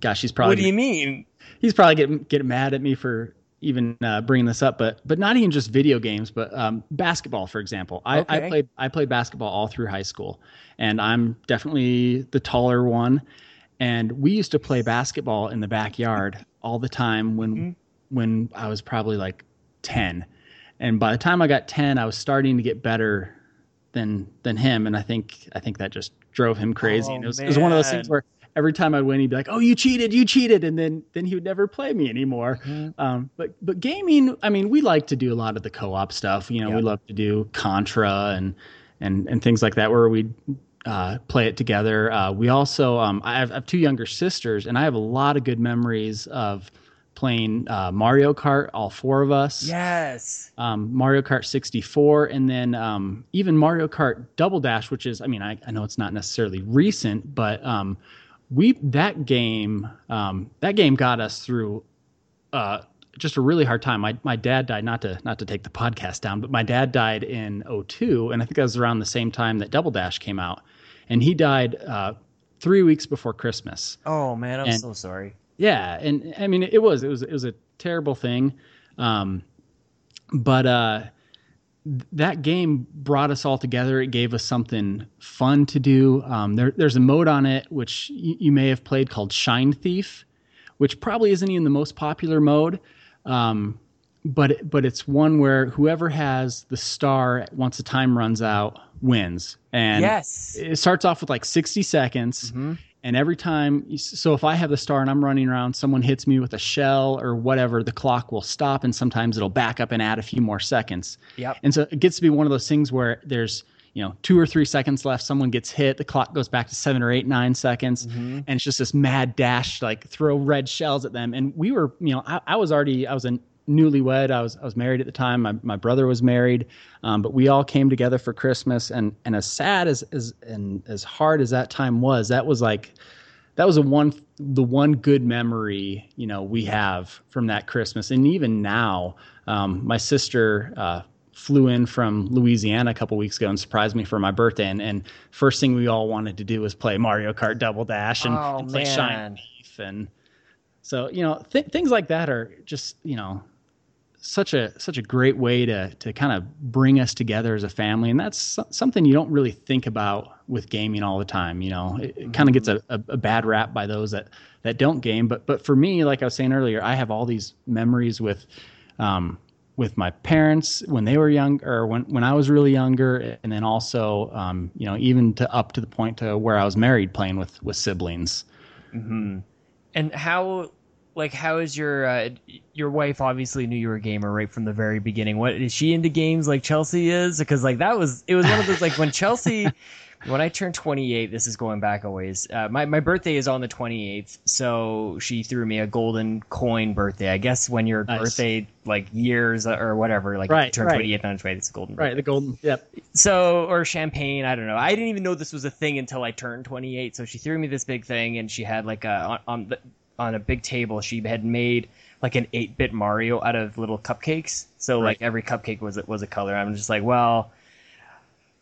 gosh, he's probably what do you mean? he's probably getting getting mad at me for even uh, bringing this up, but but not even just video games, but um, basketball, for example. I, Okay. I played I played basketball all through high school, and I'm definitely the taller one. And we used to play basketball in the backyard all the time when Mhm. when I was probably like ten, and by the time I got ten, I was starting to get better than than him, and I think I think that just drove him crazy. Oh, and it was, it was one of those things where every time I'd win, he'd be like, "Oh, you cheated, you cheated," and then then he would never play me anymore. Mhm. Um, but but gaming, I mean, we like to do a lot of the co-op stuff. You know, Yeah. we love to do Contra and and and things like that where we uh, play it together. Uh, we also, um, I, have, I have two younger sisters, and I have a lot of good memories of playing uh, Mario Kart. All four of us Yes. um, Mario Kart 64, and then um, even Mario Kart Double Dash, which is, I mean, I, I know it's not necessarily recent, but um, we that game um, that game got us through uh, just a really hard time. My my dad died not to not to take the podcast down, but my dad died in 02, and I think that was around the same time that Double Dash came out, and he died uh, three weeks before Christmas. Oh man, I'm And- so sorry. Yeah, and I mean it was it was it was a terrible thing, um, but uh, th- that game brought us all together. It gave us something fun to do. Um, there, there's a mode on it which y- you may have played called Shine Thief, which probably isn't even the most popular mode. Um, but but it's one where whoever has the star once the time runs out wins. And yes. it starts off with like 60 seconds Mhm. And every time so if i have the star and i'm running around someone hits me with a shell or whatever the clock will stop and sometimes it'll back up and add a few more seconds Yep. and so it gets to be one of those things where there's you know two or three seconds left someone gets hit the clock goes back to seven or eight nine seconds Mhm. and it's just this mad dash like throw red shells at them and we were you know i, I was already i was a newlywed. I was I was married at the time. My my brother was married, um, but we all came together for Christmas. And and as sad as as and as hard as that time was, that was like that was a one the one good memory you know we have from that Christmas. And even now, um, my sister. Uh, flew in from Louisiana a couple weeks ago and surprised me for my birthday. And, and first thing we all wanted to do was play Mario Kart Double Dash and, Oh, and play. Shine Thief. And so, you know, th- things like that are just, you know, such a such a great way to to kind of bring us together as a family, and that's something you don't really think about with gaming all the time. You know, it, it kind of gets a, a, a bad rap by those that that don't game. But but for me, like I was saying earlier, I have all these memories with. Um, with my parents when they were young or when, when I was really younger and then also um, you know even to up to the point to where I was married playing with with siblings mm-hmm. And how, like, how is your uh, your wife? Obviously, knew you were a gamer right from the very beginning. What is she into games like Chelsea is? Because like that was it was one of those like when Chelsea. When I turned 28, this is going back a ways. Uh, my my birthday is on the 28th, so she threw me a golden coin birthday. I guess when your Nice. birthday like years or whatever, like Right, you turn right. 28 on 28, it's a golden. right the golden yep so or champagne i don't know i didn't even know this was a thing until i turned 28 so she threw me this big thing and she had like a on on, the, on a big table she had made like an 8-bit mario out of little cupcakes so like every cupcake was was a color i'm just like well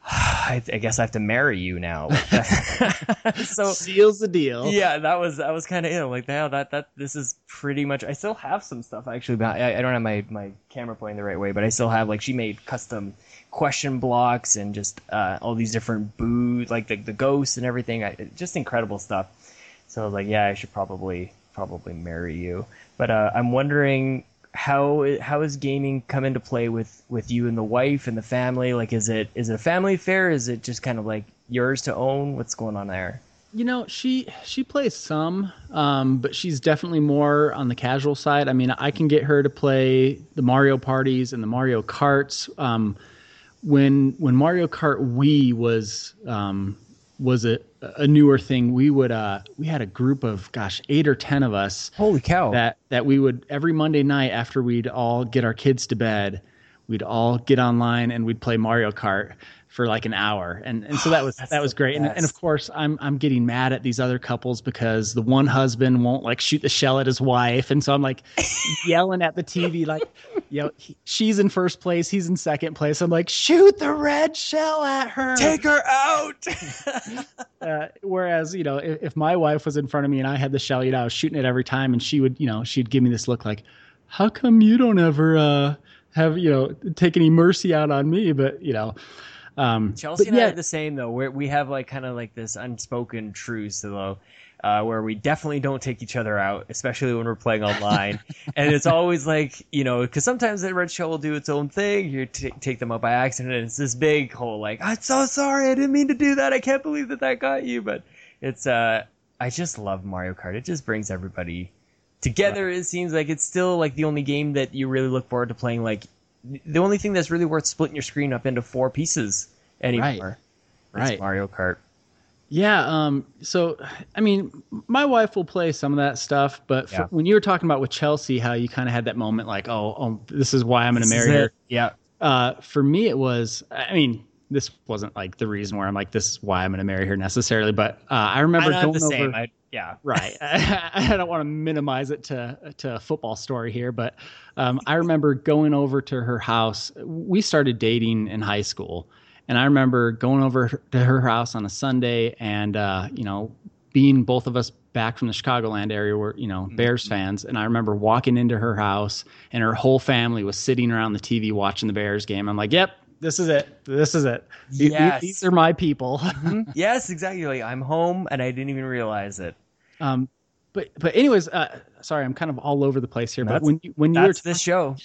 I, I guess I have to marry you now. so seals the deal yeah, that was that was kind of you know like now that that this is pretty much. I still have some stuff actually, I, I don't have my my camera pointing the right way, but I still have like she made custom question blocks and just uh, all these different boo like the the ghosts and everything. I, just incredible stuff. So I was like, yeah, I should probably probably marry you. But uh, I'm wondering how how is gaming come into play with with you and the wife and the family? Like, is it is it a family affair? Is it just kind of like yours to own? What's going on there? You know, she she plays some, um, but she's definitely more on the casual side. I mean, I can get her to play the Mario parties and the Mario Karts. Um, when when Mario Kart Wii was um, was a, a newer thing, we would uh, we had a group of gosh eight or ten of us Holy cow! that that we would every Monday night after we'd all get our kids to bed, we'd all get online and we'd play Mario Kart for like an hour, and and so that was that was great. And, and of course, I'm I'm getting mad at these other couples because the one husband won't like shoot the shell at his wife, and so I'm like yelling at the TV like, you know, he, she's in first place, he's in second place. I'm like, shoot the red shell at her. Take her out. Uh, whereas, you know, if, if my wife was in front of me and I had the shell, you know, I was shooting it every time, and she would, you know, she'd give me this look like, "How come you don't ever uh, have, you know, take any mercy out on me?" But you know, um, Chelsea and I are the same though. Where we have like kind of like this unspoken truce though. Uh, where we definitely don't take each other out, especially when we're playing online. and it's always like, you know, because sometimes the red shell will do its own thing. You t- take them out by accident, and it's this big whole like, I'm so sorry, I didn't mean to do that. I can't believe that that got you. But it's, uh, I just love Mario Kart. It just brings everybody together. It seems like it's still like the only game that you really look forward to playing. Like the only thing that's really worth splitting your screen up into four pieces anymore. It's Right. Mario Kart. yeah. Um, so, I mean, my wife will play some of that stuff, but for, when you were talking about with Chelsea, how you kind of had that moment, like, "Oh, oh, this is why I'm going to marry her." Yeah. uh, for me, it was. I mean, this wasn't like the reason where I'm like, "This is why I'm going to marry her" necessarily, but uh, I remember I'm going the over. same. I, yeah. right. I don't want to minimize it to to a football story here, but um, I remember going over to her house. We started dating in high school, and I remember going over to her house on a Sunday, and uh, you know, being both of us back from the Chicagoland area, where you know Bears fans, and I remember walking into her house, and her whole family was sitting around the TV watching the Bears game. I'm like, "Yep, this is it. This is it. Yes. These are my people." yes, exactly. Like, I'm home and I didn't even realize it. Um, but but anyways, uh, sorry, I'm kind of all over the place here. But when you, when you were That's this show.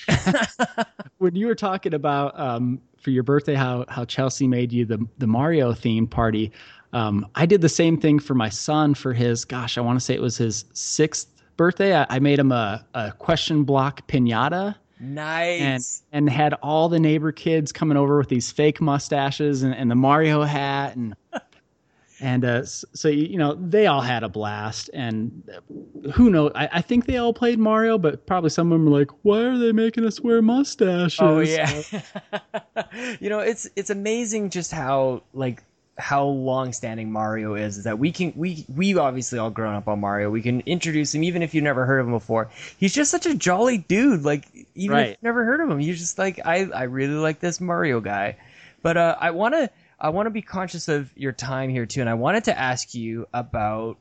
when you were talking about um, for your birthday, how how Chelsea made you the the Mario themed party, um, I did the same thing for my son for his. Gosh, I want to say it was his sixth birthday. I, I made him a, a question block pinata. Nice. And and had all the neighbor kids coming over with these fake mustaches and, and the Mario hat and and uh, so you know they all had a blast and who knows I, I, think they all played mario but probably some of them were like why are they making us wear mustaches? Oh yeah. You know it's it's amazing just how like how long standing mario is is that we can we we obviously all grown up on mario. We can introduce him even if you've never heard of him before. He's just such a jolly dude like even right. if you've never heard of him. He's just like i i really like this mario guy. But uh i want to I want to be conscious of your time here too, and I wanted to ask you about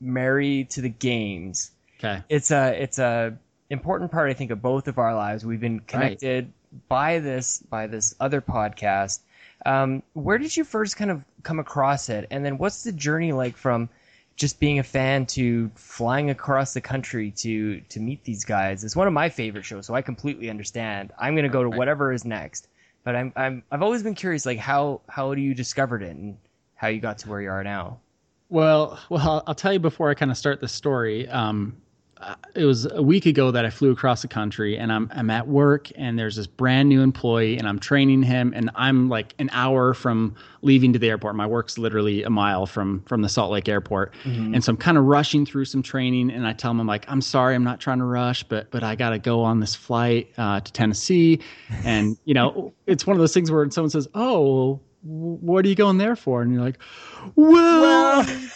Married to the Games. Okay, it's a it's a important part I think of both of our lives. We've been connected right. by this by this other podcast. Um, where did you first kind of come across it, and then what's the journey like from just being a fan to flying across the country to to meet these guys? It's one of my favorite shows, so I completely understand. I'm going to go to whatever is next. But I'm I'm I've always been curious, like how how do you discovered it and how you got to where you are now. Well, well, I'll tell you before I kind of start the story. Um, it was a week ago that I flew across the country and I'm I'm at work and there's this brand new employee and I'm training him and I'm like an hour from leaving to the airport. My work's literally a mile from from the Salt Lake airport. Mm-hmm. And so I'm kind of rushing through some training and I tell him I'm like, I'm sorry, I'm not trying to rush, but but I gotta go on this flight uh, to Tennessee. And you know, it's one of those things where someone says, Oh, what are you going there for? And you're like, Well, well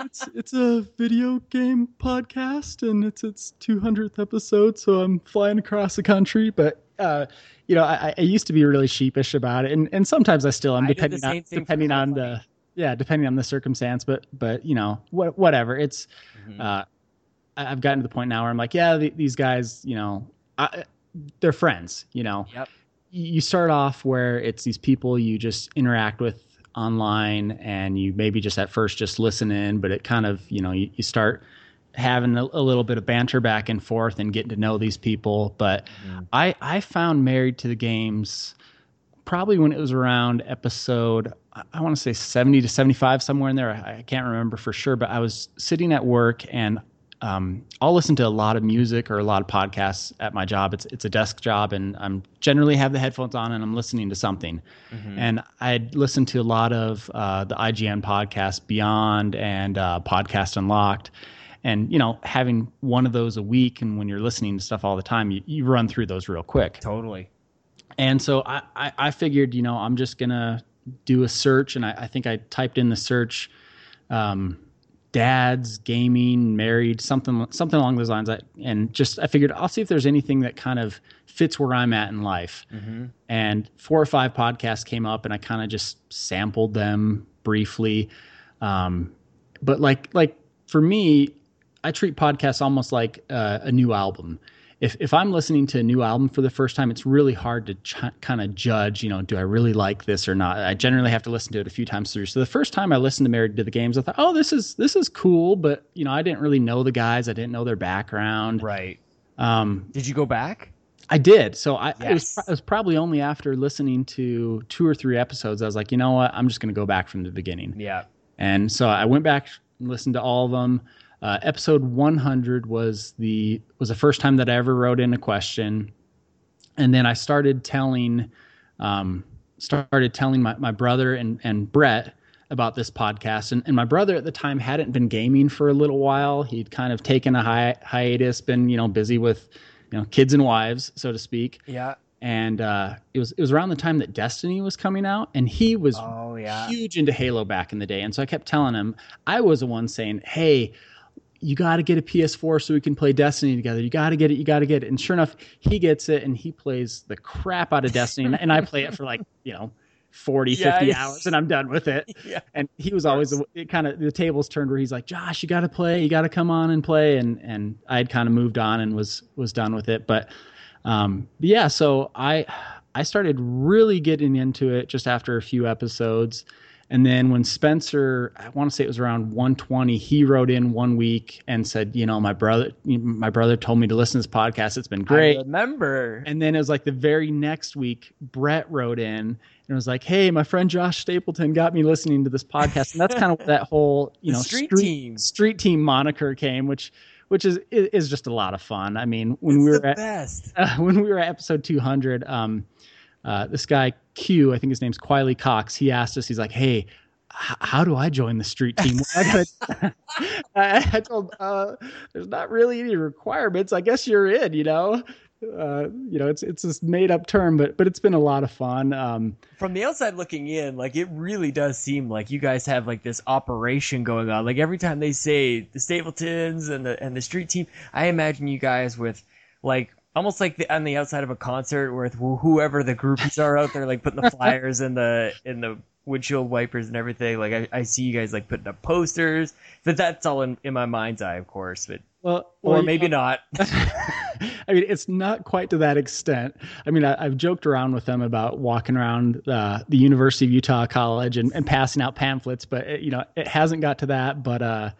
it's it's a video game podcast and it's its 200th episode, so I'm flying across the country. But uh, you know, I, I, used to be really sheepish about it, and, and sometimes I still am, depending on depending on the yeah, depending on the circumstance. But but you know, what whatever. It's mm-hmm. uh, I've gotten to the point now where I'm like, yeah, the, these guys, you know, I, they're friends. You know, yep. You start off where it's these people you just interact with online and you maybe just at first just listen in, but it kind of, you know, you, you start having a, a, little bit of banter back and forth and getting to know these people. But mm. I, I found Married to the Games probably when it was around episode, I want to say 70 to 75, somewhere in there. I, I can't remember for sure, but I was sitting at work and um, I'll listen to a lot of music or a lot of podcasts at my job. It's it's a desk job, and I'm generally have the headphones on and I'm listening to something. Mm-hmm. And I'd listen to a lot of uh, the IGN podcast Beyond and uh, Podcast Unlocked. And you know, having one of those a week, and when you're listening to stuff all the time, you, you run through those real quick. Totally. And so I, I, I figured, you know, I'm just gonna do a search, and I, I think I typed in the search. Um, dads, gaming, married, something something along those lines. I, and just I figured I'll see if there's anything that kind of fits where I'm at in life. Mm-hmm. And four or five podcasts came up, and I kind of just sampled them briefly. Um, but like like for me, I treat podcasts almost like uh, a new album if if I'm listening to a new album for the first time, it's really hard to ch- kind of judge. You know, do I really like this or not? I generally have to listen to it a few times through. So the first time I listened to Married to the Games, I thought, oh, this is this is cool, but you know, I didn't really know the guys. I didn't know their background. Right. Um, did you go back? I did. So I yes. it, was, it was probably only after listening to two or three episodes, I was like, you know what? I'm just going to go back from the beginning. Yeah. And so I went back and listened to all of them. Uh, episode 100 was the was the first time that I ever wrote in a question, and then I started telling um, started telling my, my brother and and Brett about this podcast. And, and my brother at the time hadn't been gaming for a little while. He'd kind of taken a hi- hiatus, been you know busy with you know kids and wives, so to speak. Yeah. And uh, it was it was around the time that Destiny was coming out, and he was oh, yeah. huge into Halo back in the day. And so I kept telling him I was the one saying, "Hey, you got to get a PS4 so we can play Destiny together. You got to get it. You got to get it. And sure enough, he gets it and he plays the crap out of Destiny. and I play it for like, you know, 40, yeah, 50 hours and I'm done with it. Yeah. And he was always it kind of the tables turned where he's like, Josh, you got to play. You got to come on and play. And, and I had kind of moved on and was, was done with it. But, um, yeah, so I, I started really getting into it just after a few episodes. And then when Spencer, I want to say it was around 120, he wrote in one week and said, you know, my brother, my brother told me to listen to this podcast. It's been great. I remember. And then it was like the very next week, Brett wrote in and was like, "Hey, my friend Josh Stapleton got me listening to this podcast." And that's kind of that whole, you know, street, street, team street team moniker came, which which is is just a lot of fun. I mean, when it's we were at uh, when we were at episode 200, um, uh, this guy Q, I think his name's Quiley Cox. He asked us, he's like, "Hey, how do I join the street team? I, I, I told, uh, there's not really any requirements. I guess you're in, you know? Uh, you know, it's it's this made up term, but but it's been a lot of fun. Um, From the outside looking in, like it really does seem like you guys have like this operation going on. Like every time they say the Stapletons and the and the street team, I imagine you guys with like almost like the, on the outside of a concert with whoever the groupies are out there, like putting the flyers in the in the windshield wipers and everything. Like I, I see you guys like putting up posters. But that's all in, in my mind's eye, of course. But well, or maybe not. I mean, it's not quite to that extent. I mean, I, have joked around with them about walking around uh, the University of Utah College and, and passing out pamphlets, but it, you know, it hasn't got to that. But uh,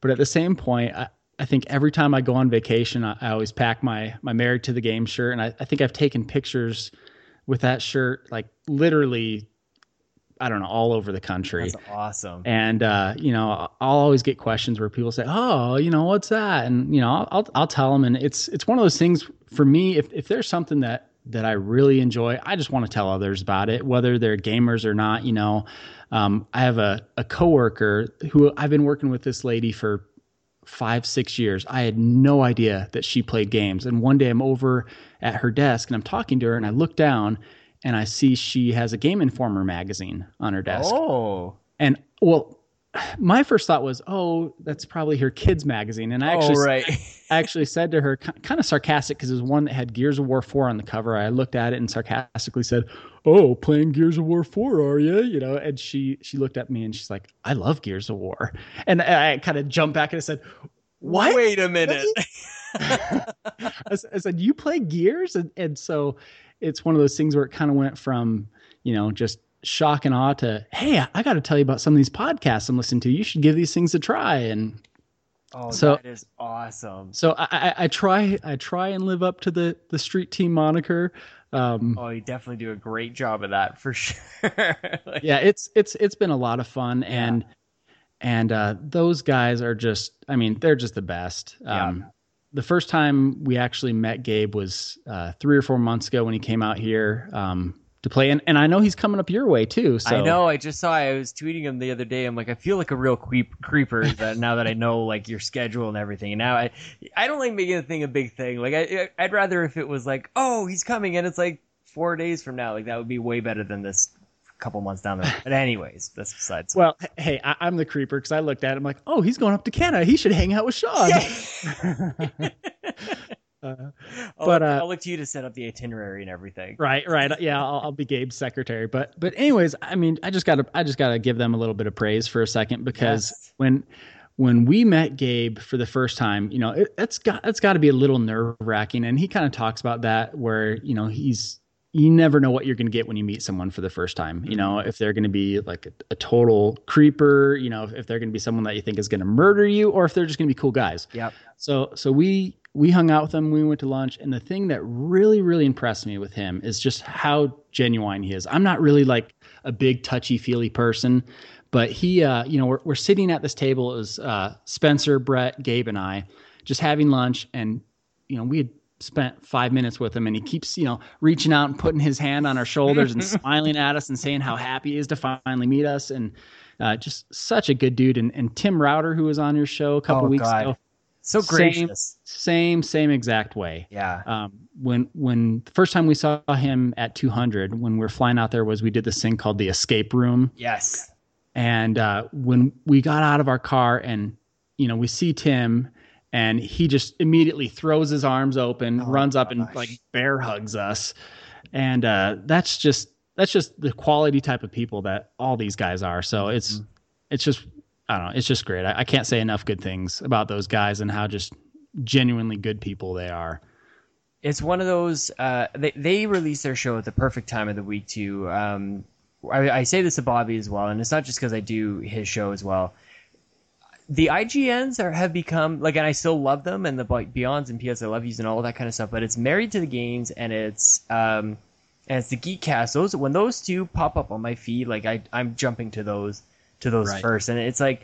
but at the same point, I, I think every time I go on vacation, I, I, always pack my my married to the game shirt, and I, I think I've taken pictures with that shirt like literally I don't know, all over the country. That's awesome. And uh, you know, I'll always get questions where people say, "Oh, you know, what's that?" And you know, I'll I'll tell them, and it's it's one of those things for me. If if there's something that that I really enjoy, I just want to tell others about it, whether they're gamers or not. You know, um, I have a a coworker who I've been working with this lady for five six years. I had no idea that she played games, and one day I'm over at her desk and I'm talking to her, and I look down and I see she has a Game Informer magazine on her desk. Oh. And well, my first thought was, oh, that's probably her kids magazine. And I oh, actually, oh, right. I actually said to her, kind of sarcastic, because it was one that had Gears of War 4 on the cover. I looked at it and sarcastically said, oh, playing Gears of War 4, are you? You know, and she, she looked at me and she's like, I love Gears of War. And I kind of jumped back and I said, what? Wait a minute. I, said, you play Gears? And, and so it's one of those things where it kind of went from you know just shock and awe to hey i got to tell you about some of these podcasts i'm listening to. You should give these things a try. And oh so, that is awesome. So I, I, I try i try and live up to the the street team moniker. Um, oh you definitely do a great job of that for sure. Like, yeah it's it's it's been a lot of fun yeah. and and uh, those guys are just i mean they're just the best. Yeah. um, the first time we actually met Gabe was uh, three or four months ago when he came out here. Um, to play, and, and I know he's coming up your way too. So I know. I just saw. I was tweeting him the other day. I'm like, I feel like a real creep, creeper that now that I know like your schedule and everything. And now I, I don't like making a thing a big thing. Like I, I'd rather if it was like, oh, he's coming, and it's like four days from now. Like that would be way better than this couple months down the road. But anyways, that's besides. Well, hey, I, am the creeper because I looked at him like, oh, he's going up to Canada. He should hang out with Sean. Yeah. uh, I'll but uh, I'll look to you to set up the itinerary and everything. Right, right. Yeah, I'll, I'll, be Gabe's secretary. But but anyways, I mean, I just gotta I just gotta give them a little bit of praise for a second because yes. when when we met Gabe for the first time, you know, it, has got it's got to be a little nerve wracking, and he kind of talks about that where you know he's you never know what you're going to get when you meet someone for the first time. You know, if they're going to be like a, a, total creeper, you know, if, if they're going to be someone that you think is going to murder you, or if they're just going to be cool guys. Yeah. So, so we we hung out with him. We went to lunch, and the thing that really, really impressed me with him is just how genuine he is. I'm not really like a big touchy feely person, but he, uh, you know, we're we're sitting at this table. It was uh, Spencer, Brett, Gabe, and I, just having lunch, and you know, we had spent five minutes with him and he keeps you know reaching out and putting his hand on our shoulders and smiling at us and saying how happy he is to finally meet us and uh, just such a good dude and, and tim router who was on your show a couple oh, weeks God. ago so gracious same, same same exact way yeah um, when when the first time we saw him at 200 when we are flying out there was we did this thing called the escape room yes and uh, when we got out of our car and you know we see tim and he just immediately throws his arms open, oh, runs up and like bear hugs us. And uh, that's just that's just the quality type of people that all these guys are. So it's mm-hmm. it's just I don't know, it's just great. I, I, can't say enough good things about those guys and how just genuinely good people they are. It's one of those uh, they they release their show at the perfect time of the week too. Um, I, I say this to Bobby as well, and it's not just because I do his show as well the IGNs are have become like, and I still love them, and the like Beyonds and PS I love using all that kind of stuff. But it's married to the games, and it's um, and it's the Geekcast. Those when those two pop up on my feed, like I I'm jumping to those to those right. first, and it's like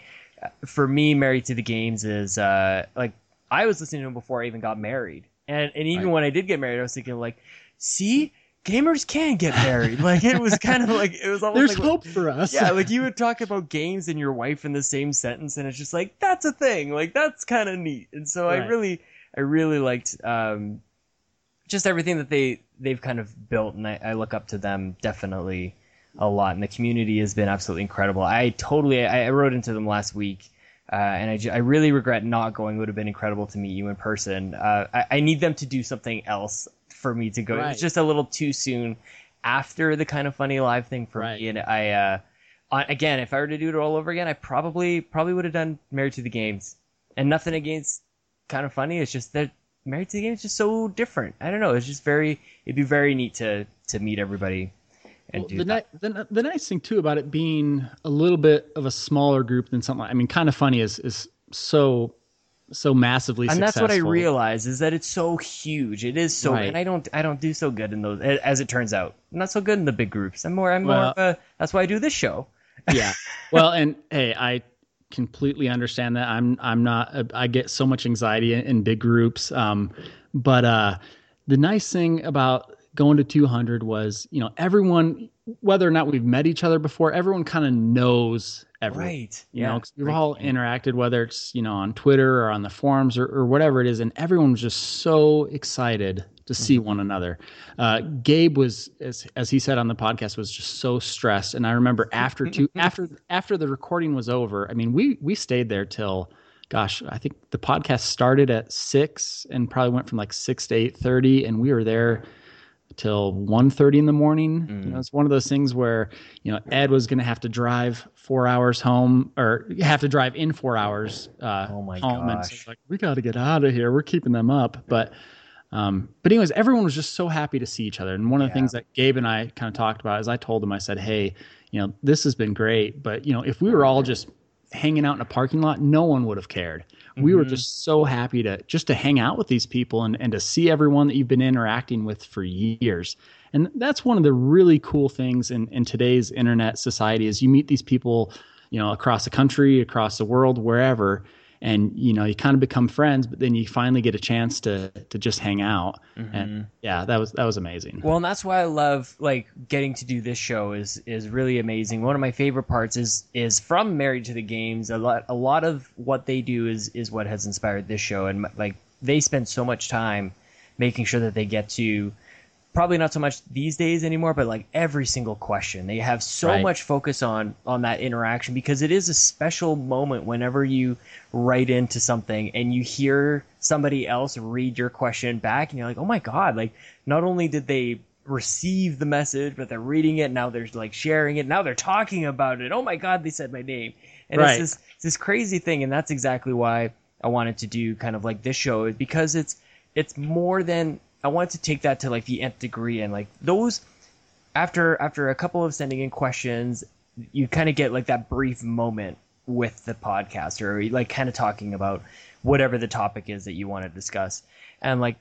for me, married to the games is uh like I was listening to them before I even got married, and and even right. when I did get married, I was thinking like, see gamers can get married. Like it was kind of like it was almost There's like hope for us. yeah, like you would talk about games and your wife in the same sentence, and it's just like that's a thing. Like that's kind of neat. And so I really, I really liked um, just everything that they they've kind of built, and I, I look up to them definitely a lot. And the community has been absolutely incredible. I totally, I, I wrote into them last week. Uh, and I, I really regret not going. It would have been incredible to meet you in person. Uh, I, I need them to do something else for me to go. It Right. was just a little too soon after the kind of funny live thing for Right. me. And I, uh, again, if I were to do it all over again, I probably probably would have done Married to the Games. And nothing against kind of funny. It's just that Married to the Games is just so different. I don't know. It's just very. It'd be very neat to to meet everybody and Well, do the, that. ni- the, the nice thing too about it being a little bit of a smaller group than something like, I mean, kind of funny is, is so, so massively successful. and that's what I realize is that it's so huge. It is so, Right. and I don't, I don't do so good in those. As it turns out, I'm not so good in the big groups. I'm more, I'm more. Well- Of a, that's why I do this show. yeah. Well, and hey, I completely understand that. I'm I'm not. I get so much anxiety in, in big groups. Um, but uh, the nice thing about going to 200 was, you know, everyone, whether or not we've met each other before, everyone kind of knows everyone. Right. You Yeah. know, 'cause we've Great all interacted, whether it's you know on Twitter or on the forums or, or whatever it is, and everyone was just so excited to see Mm-hmm. one another. Uh, Gabe was, as, as he said on the podcast, was just so stressed, and I remember after two after after the recording was over. I mean, we we stayed there till, gosh, I think the podcast started at six and probably went from like six to eight thirty, and we were there till 1.30 in the morning. You know it's one of those things where you know ed was going to have to drive four hours home or have to drive in four hours uh Oh my home. And so gosh. like we got to get out of here. We're keeping them up. But um but anyways everyone was just so happy to see each other. And one of the Yeah. things that gabe and i kind of talked about is i told him i said hey you know this has been great but you know if we were all just hanging out in a parking lot no one would have cared we were Mhm. just so happy to just to hang out with these people and, and to see everyone that you've been interacting with for years and that's one of the really cool things in, in today's internet society is you meet these people you know across the country across the world wherever and you know you kind of become friends but then you finally get a chance to to just hang out and mm-hmm. yeah that was that was amazing Well, and that's why I love like getting to do this show is is really amazing. One of my favorite parts is is from Married to the Games. A lot a lot of what they do is is what has inspired this show, and like they spend so much time making sure that they get to probably not so much these days anymore, but like every single question. They have so Right. much focus on on that interaction because it is a special moment whenever you write into something and you hear somebody else read your question back and you're like, "Oh my god, like not only did they receive the message, but they're reading it, now they're like sharing it, now they're talking about it. Oh my god, they said my name." And Right. it's this it's this crazy thing and that's exactly why I wanted to do kind of like this show is because it's it's more than I wanted to take that to like the nth degree and like those after after a couple of sending in questions, you kind of get like that brief moment with the podcast or like kind of talking about whatever the topic is that you want to discuss. And like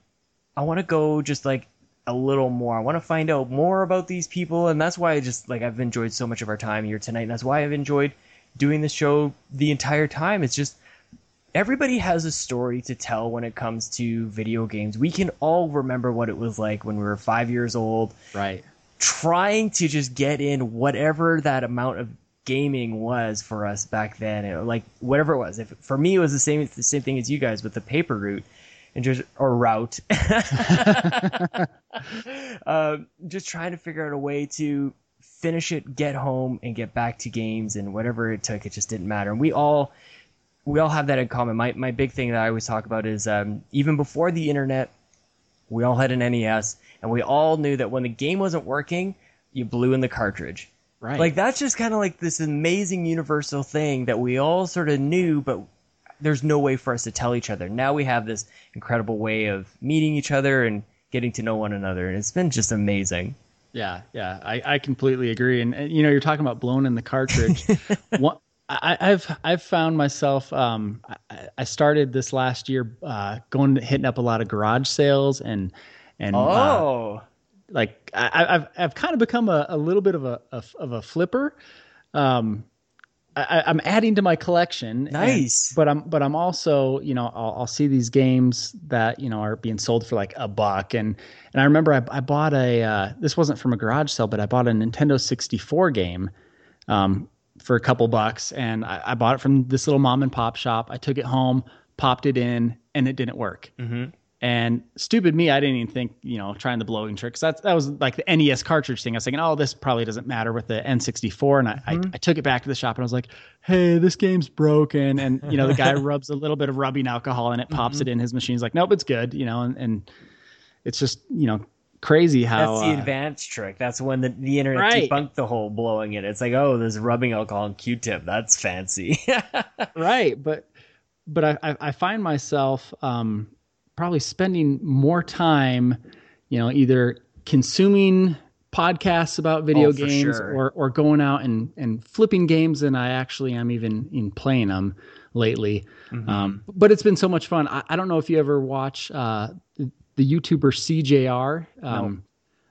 I want to go just like a little more. I want to find out more about these people and that's why I just like I've enjoyed so much of our time here tonight. And that's why I've enjoyed doing this show the entire time. It's just everybody has a story to tell when it comes to video games. We can all remember what it was like when we were 5 years old. Right. Trying to just get in whatever that amount of gaming was for us back then. It- like whatever it was. If for me it was the same the same thing as you guys with the paper route and just or route. Um, just trying to figure out a way to finish it get home and get back to games and whatever it took. It just didn't matter. And we all we all have that in common. My, my big thing that i always talk about is um, even before the internet we all had an nes and we all knew that when the game wasn't working you blew in the cartridge. Right. Like that's just kind of like this amazing universal thing that we all sort of knew but there's no way for us to tell each other. Now we have this incredible way of meeting each other and getting to know one another and it's been just amazing. Yeah, yeah, I, I completely agree. And, and you know, you're talking about blowing in the cartridge. One, I, I've I've found myself. Um, I, I started this last year uh, going hitting up a lot of garage sales and and uh, oh like I, I've I've kind of become a, a little bit of a, of of a flipper. Um, I, I'm adding to my collection. and- Nice. but I'm but I'm also you know I'll, I'll see these games that you know are being sold for like a buck and and I remember I, I bought a uh, this wasn't from a garage sale but I bought a Nintendo 64 game um, for a couple bucks and I, I bought it from this little mom and pop shop. I took it home, popped it in, and it didn't work. Mhm. And stupid me, I didn't even think, you know, trying the blowing trick. 'cause that was like the NES cartridge thing. I was thinking, oh, this probably doesn't matter with the N64. And I, I, I took it back to the shop and I was like, hey, this game's broken. And, you know, the guy rubs a little bit of rubbing alcohol and it pops it in his machine. He's like, nope, it's good, you know, and, and it's just, you know, crazy how. That's the uh, advanced trick. That's when the, the internet Right. debunked the whole blowing it. It's like, oh, there's rubbing alcohol and Q-tip. That's fancy. right but but I, I find myself um probably spending more time you know either consuming podcasts about video Oh, games sure. or or going out and and flipping games than I actually am even in playing them lately Mm-hmm. um but it's been so much fun I, I don't know if you ever watch uh the, YouTuber CJR um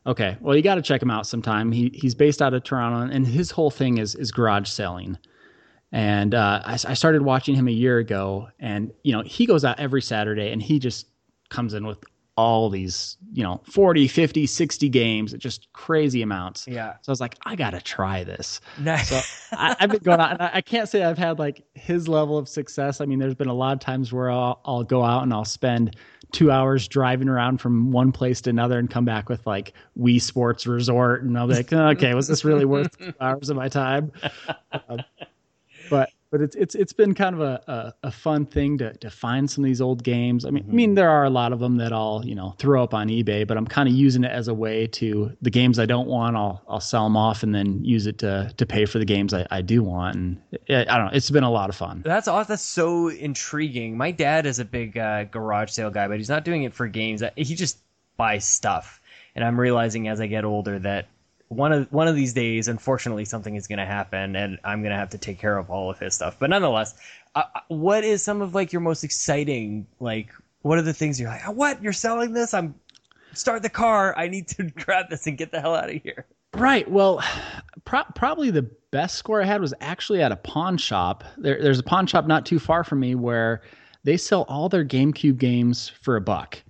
Okay, well, you got to check him out sometime. He he's based out of Toronto, and his whole thing is is garage selling. And uh, I, I started watching him a year ago, and you know he goes out every Saturday, and he just comes in with all these you know 40 50 60 games just crazy amounts yeah. so i was like i gotta try this Nice. so I, I've been going out, and I, I can't say I've had like his level of success. I mean, there's been a lot of times where I'll, I'll go out and I'll spend two hours driving around from one place to another and come back with like Wii Sports Resort, and I'll be like, okay, was this really worth two hours of my time? Um, but but it's it's it's been kind of a, a, a fun thing to to find some of these old games. I mean, I mean there are a lot of them that I'll you know throw up on eBay, but I'm kind of using it as a way to the games I don't want, I'll I'll sell them off and then use it to to pay for the games I, I do want. And it, I don't know, it's been a lot of fun. That's aw- that's so intriguing. My dad is a big uh, garage sale guy, but he's not doing it for games. He just buys stuff, and I'm realizing as I get older that one of one of these days, unfortunately, something is going to happen, and I'm going to have to take care of all of his stuff. But nonetheless, uh, uh, what is some of like your most exciting? Like, what are the things you're like? "Oh, What you're selling this? I'm start the car. I need to grab this and get the hell out of here. Right. Well, pro- probably the best score I had was actually at a pawn shop. There, there's a pawn shop not too far from me where they sell all their GameCube games for a buck,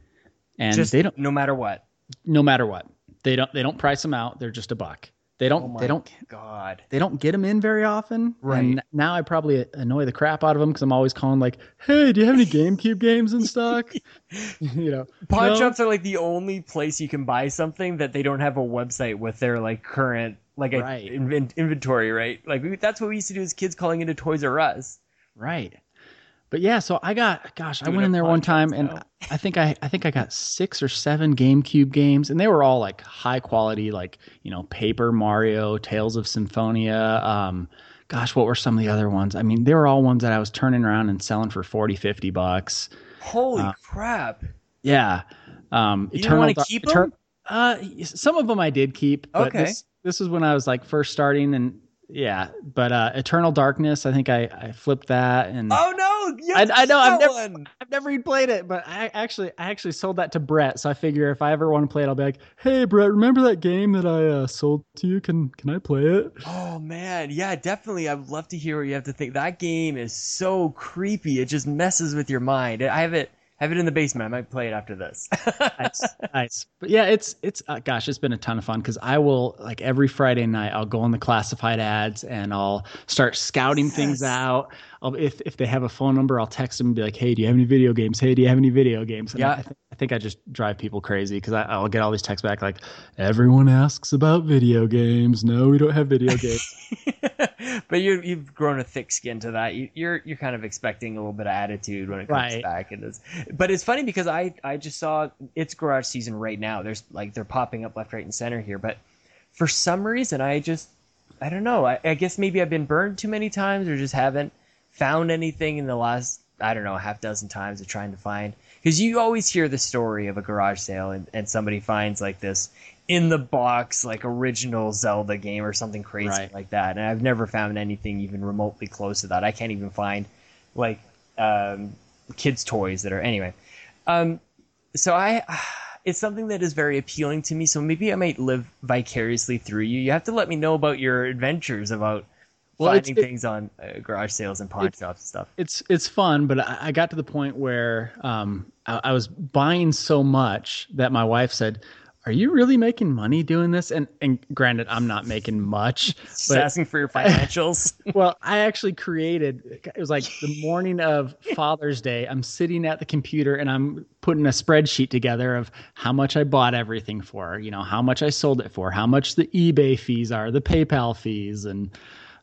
and Just they don't. no matter what. No matter what, they don't. They don't price them out. They're just a buck. They don't. Oh they don't. God. They don't get them in very often. Right. And now I probably annoy the crap out of them because I'm always calling like, "Hey, do you have any GameCube games in stock?" you know, Pawn no? shops are like the only place you can buy something that they don't have a website with their like current like a Right. inven- inventory, right? Like we, that's what we used to do as kids calling into Toys R Us. Right. But yeah, so I got gosh, I went in there one time and. I think I I think I got 6 or 7 GameCube games and they were all like high quality like, you know, Paper Mario, Tales of Symphonia, um gosh, what were some of the other ones? I mean, they were all ones that I was turning around and selling for 40, 50 bucks. Holy Uh, crap! Yeah. Um You didn't wanna keep Etern- 'em? Uh some of them I did keep, but Okay. this this was when I was like first starting and yeah, but uh Eternal Darkness, I think I I flipped that and Oh no! You I- I know, I've never- one. I've never even played it, but I actually I actually sold that to Brett. So I figure if I ever want to play it, I'll be like, "Hey, Brett, remember that game that I uh, sold to you? Can can I play it?" Oh man, yeah, definitely. I'd love to hear what you have to think. That game is so creepy. It just messes with your mind. I have it. I have it in the basement. I might play it after this. nice, nice. But yeah, it's it's uh, gosh, it's been a ton of fun because I will like every Friday night I'll go on the classified ads and I'll start scouting things out. I'll, if if they have a phone number, I'll text them and be like, "Hey, do you have any video games? Hey, do you have any video games?" And Yeah. I, think, I think I just drive people crazy because I'll get all these texts back like, "Everyone asks about video games. No, we don't have video games." but you you've grown a thick skin to that. You, you're you're kind of expecting a little bit of attitude when it comes Right. back. And it's, but it's funny because I I just saw it's garage season right now. There's like they're popping up left, right, and center here. But for some reason, I just I don't know. I, I guess maybe I've been burned too many times, or just haven't found anything in the last I don't know a half dozen times of trying to find. Because you always hear the story of a garage sale and, and somebody finds like this in the box like original Zelda game or something crazy Right. like that. And I've never found anything even remotely close to that. I can't even find like um, kids' toys that are anyway. Um, so I, it's something that is very appealing to me. So maybe I might live vicariously through you. You have to let me know about your adventures about Well, finding it- things on uh, garage sales and pawn shops and stuff. it's it's fun, but I, I got to the point where um, I, I was buying so much that my wife said, "Are you really making money doing this?" And and granted, I'm not making much, Just but asking for your financials. well, I actually created. It was like the morning of Father's Day. I'm sitting at the computer and I'm putting a spreadsheet together of how much I bought everything for. You know, how much I sold it for, how much the eBay fees are, the PayPal fees, and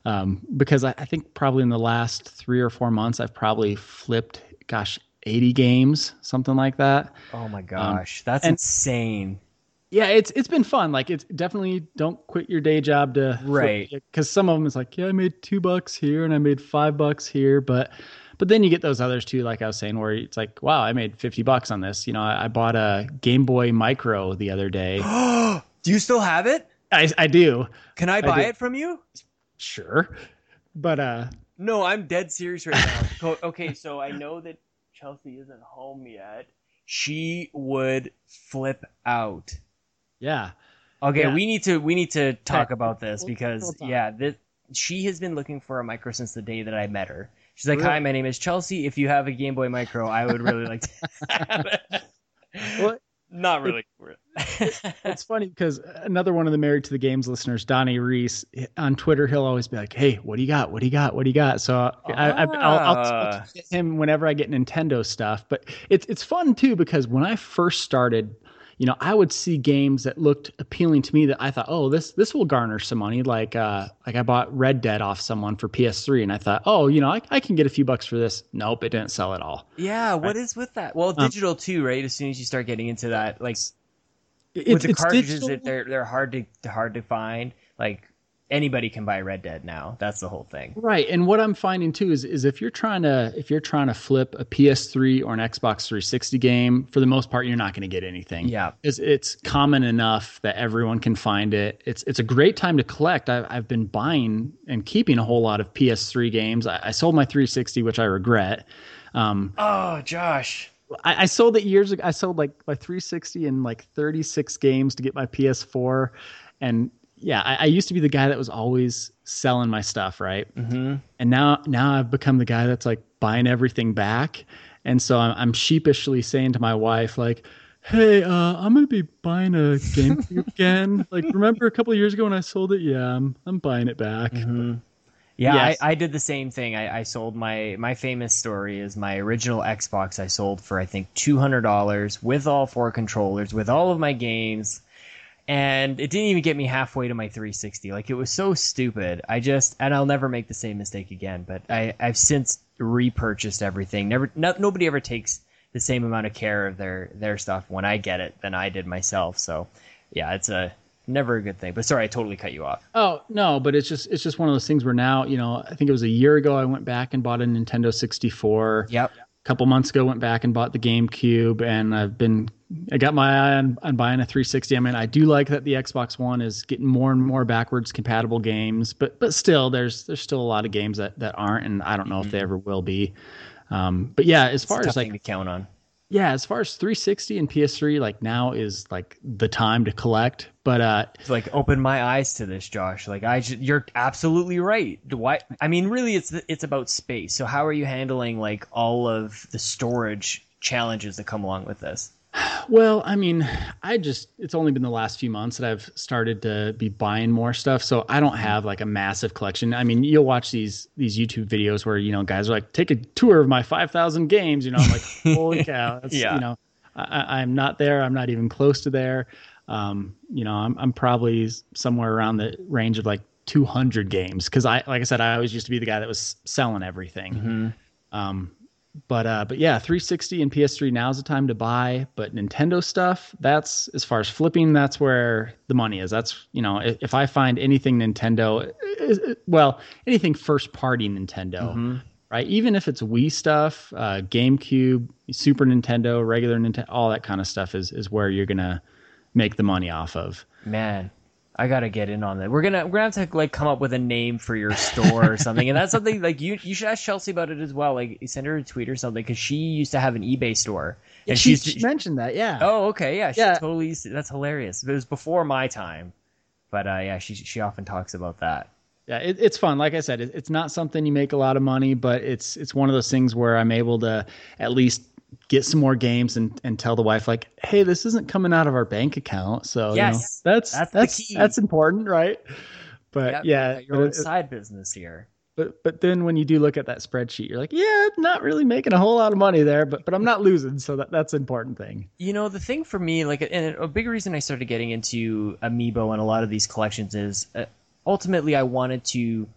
um, because I, I think probably in the last three or four months, I've probably flipped, gosh, 80 games, something like that. oh my gosh, that's and- insane. Yeah, it's it's been fun. Like it's definitely don't quit your day job to Right. Because some of them is like, yeah, I made two bucks here and I made five bucks here, but but then you get those others too, like I was saying, where it's like, wow, I made fifty bucks on this. You know, I, I bought a Game Boy Micro the other day. Do you still have it? I I do, Can I buy do. it from you? Sure, but uh, No, I'm dead serious right now. Okay, so I know that Chelsea isn't home yet. She would flip out. yeah, Okay, Yeah. we need to we need to talk Okay. about this because we'll yeah, this she has been looking for a micro since the day that I met her. She's like, Really? "Hi, my name is Chelsea. If you have a Game Boy Micro, I would really like to have it." Well, Not really. it's funny because another one of the Married to the Games listeners, Donnie Reese, on Twitter, he'll always be like, "Hey, what do you got? What do you got? What do you got?" So I, I, I'll, I'll, Ah. I'll get him whenever I get Nintendo stuff. But it's it's fun too because when I first started, you know, I would see games that looked appealing to me that I thought, "Oh, this this will garner some money." Like uh, like I bought Red Dead off someone for PS3, and I thought, "Oh, you know, I, I can get a few bucks for this." Nope, it didn't sell at all. yeah, what is with that? Well, Um, digital too, right? As soon as you start getting into that, like It- with the it's cartridges, digital. they're they're hard to hard to find. Like anybody can buy Red Dead now. That's the whole thing. Right. And what I'm finding too is is if you're trying to if you're trying to flip a PS3 or an Xbox 360 game, for the most part you're not going to get anything. Yeah. It's it's common enough that everyone can find it. It's it's a great time to collect. I, I've been buying and keeping a whole lot of PS3 games. I, I sold my 360, which I regret. Um, Oh, Josh. I, I sold it years ago. I sold like my 360 and like 36 games to get my PS4, and yeah, I, I used to be the guy that was always selling my stuff, right? Mm-hmm. and now now I've become the guy that's like buying everything back, and so I'm, I'm sheepishly saying to my wife like, "Hey, uh, I'm gonna be buying a GameCube again. Like, remember a couple of years ago when I sold it? Yeah, I'm I'm buying it back. Mm-hmm. Yeah, Yes. I, I did the same thing. I, I sold my my famous story is my original Xbox. I sold for I think two hundred dollars with all four controllers, with all of my games, and it didn't even get me halfway to my 360. Like it was so stupid. I just and I'll never make the same mistake again. But I I've since repurchased everything. Never no, nobody ever takes the same amount of care of their their stuff when I get it than I did myself. So yeah, it's a never a good thing. But sorry, I totally cut you off. Oh no, but it's just it's just one of those things where now you know I think it was a year ago I went back and bought a Nintendo 64. Yep. A couple months ago went back and bought the GameCube, and I've been I got my eye on, on buying a 360. I mean, I do like that the Xbox One is getting more and more backwards compatible games, but but still, there's there's still a lot of games that that aren't, and I don't know if they ever will be. Um, but yeah, as far as like to count on. Yeah, as far as 360 and PS3, like now is like the time to collect. But uh, It's like open my eyes to this, Josh. Like I, you're absolutely right. Why? I mean, really, it's it's about space. So how are you handling like all of the storage challenges that come along with this? Well, I mean, I just it's only been the last few months that I've started to be buying more stuff, so I don't have like a massive collection. I mean, you'll watch these these YouTube videos where you know guys are like, take a tour of my five thousand games. You know, I'm like, holy cow, that's, Yeah. You know, I, I'm not there. I'm not even close to there. Um, you know, I'm I'm probably somewhere around the range of like 200 games because I like I said, I always used to be the guy that was selling everything. Um, but uh, but yeah, 360 and PS3 now's the time to buy. But Nintendo stuff, that's as far as flipping, that's where the money is. That's you know, if, if I find anything Nintendo, well, anything first party Nintendo, right? Even if it's Wii stuff, uh, GameCube, Super Nintendo, regular Nintendo, all that kind of stuff is is where you're gonna make the money off of. Man, I gotta get in on that. We're gonna we're gonna have to like come up with a name for your store or something, and that's something like you you should ask Chelsea about it as well. Like send her a tweet or something because she used to have an eBay store, and she, she's she mentioned that, yeah. Oh, okay, yeah, she Yeah. totally. used to- That's hilarious. It was before my time, but uh, yeah, she she often talks about that. Yeah, it, it's fun. Like I said, it, it's not something you make a lot of money, but it's it's one of those things where I'm able to at least get some more games and, and tell the wife like, hey, this isn't coming out of our bank account. So yes, you know, that's that's that's, that's, important, right? But yeah, your own side business here. But but then when you do look at that spreadsheet, you're like, yeah, not really making a whole lot of money there, but but I'm not losing, so that that's an important thing. You know, the thing for me, like, and a big reason I started getting into Amiibo and a lot of these collections is uh, ultimately I wanted to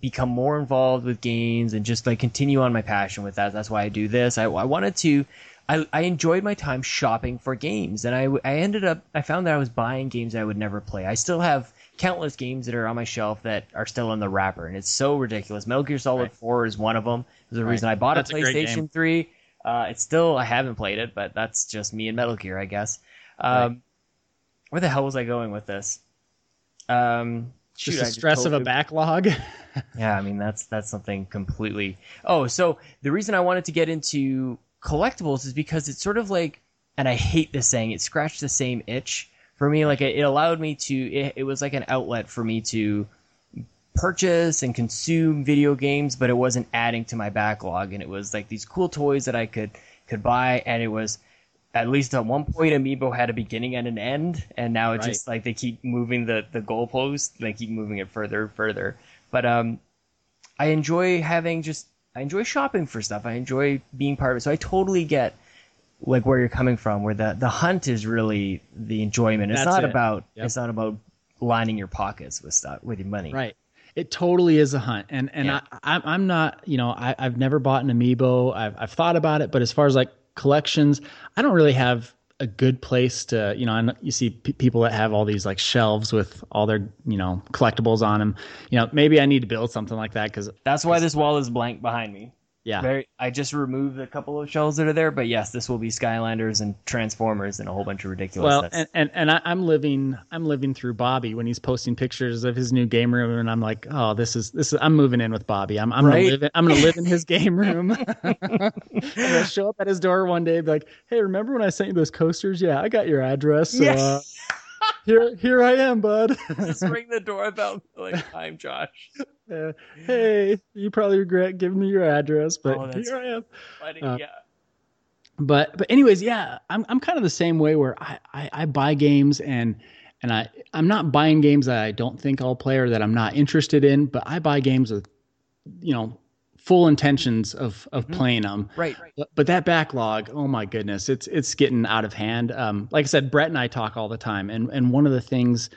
become more involved with games and just like continue on my passion with that. That's why I do this. I, I wanted to. I, I enjoyed my time shopping for games, and I, I ended up I found that I was buying games I would never play. I still have countless games that are on my shelf that are still in the wrapper, and it's so ridiculous. Metal Gear Solid right. Four is one of them. There's the right. reason I bought that's a PlayStation a Three. Uh, it's still I haven't played it, but that's just me and Metal Gear, I guess. Um, right. Where the hell was I going with this? Um, shoot, just the stress just of a backlog. yeah, I mean that's that's something completely. Oh, so the reason I wanted to get into collectibles is because it's sort of like, and I hate this saying, it scratched the same itch for me. Like it, it allowed me to. It, it was like an outlet for me to purchase and consume video games, but it wasn't adding to my backlog. And it was like these cool toys that I could could buy, and it was at least at one point amiibo had a beginning and an end and now it's right. just like they keep moving the the goalpost they keep moving it further and further but um i enjoy having just i enjoy shopping for stuff i enjoy being part of it so i totally get like where you're coming from where the the hunt is really the enjoyment it's That's not it. about yep. it's not about lining your pockets with stuff with your money right it totally is a hunt and and yeah. I, i'm not you know I, i've never bought an amiibo I've, I've thought about it but as far as like collections. I don't really have a good place to, you know, and you see p- people that have all these like shelves with all their, you know, collectibles on them. You know, maybe I need to build something like that because that's why this wall is blank behind me. Yeah. Very, I just removed a couple of shells that are there, but yes, this will be Skylanders and Transformers and a whole bunch of ridiculous. Well, and and, and I, am living I'm living through Bobby when he's posting pictures of his new game room, and I'm like, oh, this is this is I'm moving in with Bobby. I'm I'm right? gonna live in, I'm gonna live in his game room. I'm gonna show up at his door one day, be like, hey, remember when I sent you those coasters? Yeah, I got your address. So, yes. Uh, here here I am, bud. Just ring the doorbell. Like, I'm Josh. Uh, hey, you probably regret giving me your address, but oh, here I am. Funny, uh, yeah. But but anyways, yeah, I'm I'm kind of the same way where I, I, I buy games and and I I'm not buying games that I don't think I'll play or that I'm not interested in, but I buy games with you know full intentions of of mm-hmm. playing them. Right. But, but, that backlog, oh my goodness, it's it's getting out of hand. Um, like I said, Brett and I talk all the time, and and one of the things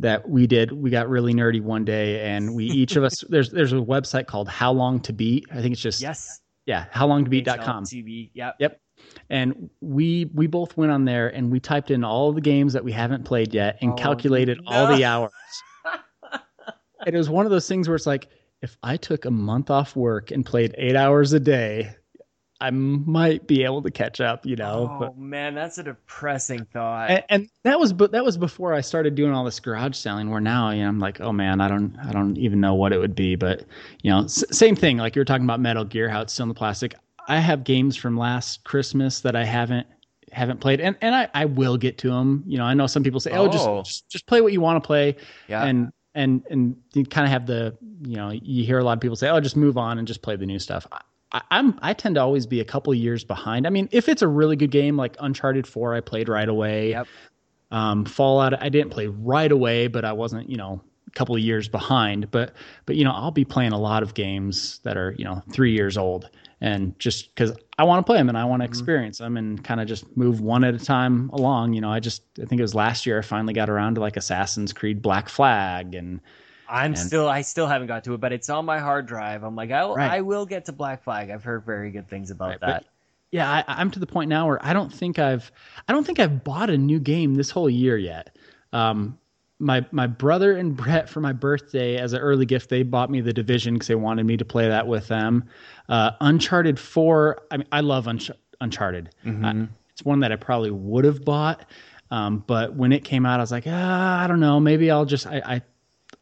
that we did, we got really nerdy one day, and we each of us there's there's a website called How Long to Beat. I think it's just yes, yeah, howlongtobeat.com. TV, yep. Yep. And we we both went on there and we typed in all the games that we haven't played yet and oh, calculated no. all the hours. it was one of those things where it's like if I took a month off work and played eight hours a day, I might be able to catch up, you know. Oh but, man, that's a depressing thought. And, and, that was, but that was before I started doing all this garage selling. Where now, you know, I'm like, oh man, I don't, I don't even know what it would be. But you know, s- same thing. Like you were talking about Metal Gear, how it's still in the plastic. I have games from last Christmas that I haven't haven't played, and and I, I will get to them. You know, I know some people say, oh, oh. Just, just just play what you want to play. Yeah. And and and you kind of have the you know you hear a lot of people say oh just move on and just play the new stuff I, am I tend to always be a couple years behind. I mean, if it's a really good game like Uncharted Four, I played right away. Yep. Um, Fallout, I didn't play right away, but I wasn't you know a couple of years behind. But but you know I'll be playing a lot of games that are you know three years old, and just because I want to play them and I want to mm-hmm. experience them and kind of just move one at a time along. You know, I just I think it was last year I finally got around to like Assassin's Creed Black Flag and I'm and, still I still haven't got to it, but it's on my hard drive. I'm like I will, right. I will get to Black Flag. I've heard very good things about right, that. yeah, I, am to the point now where I don't think I've I don't think I've bought a new game this whole year yet. Um, my my brother and Brett for my birthday as an early gift they bought me the Division because they wanted me to play that with them. Uh, Uncharted Four. I mean, I love Unch- Uncharted. Mm-hmm. it's one that I probably would have bought. Um, but when it came out, I was like, ah, I don't know. Maybe I'll just I, I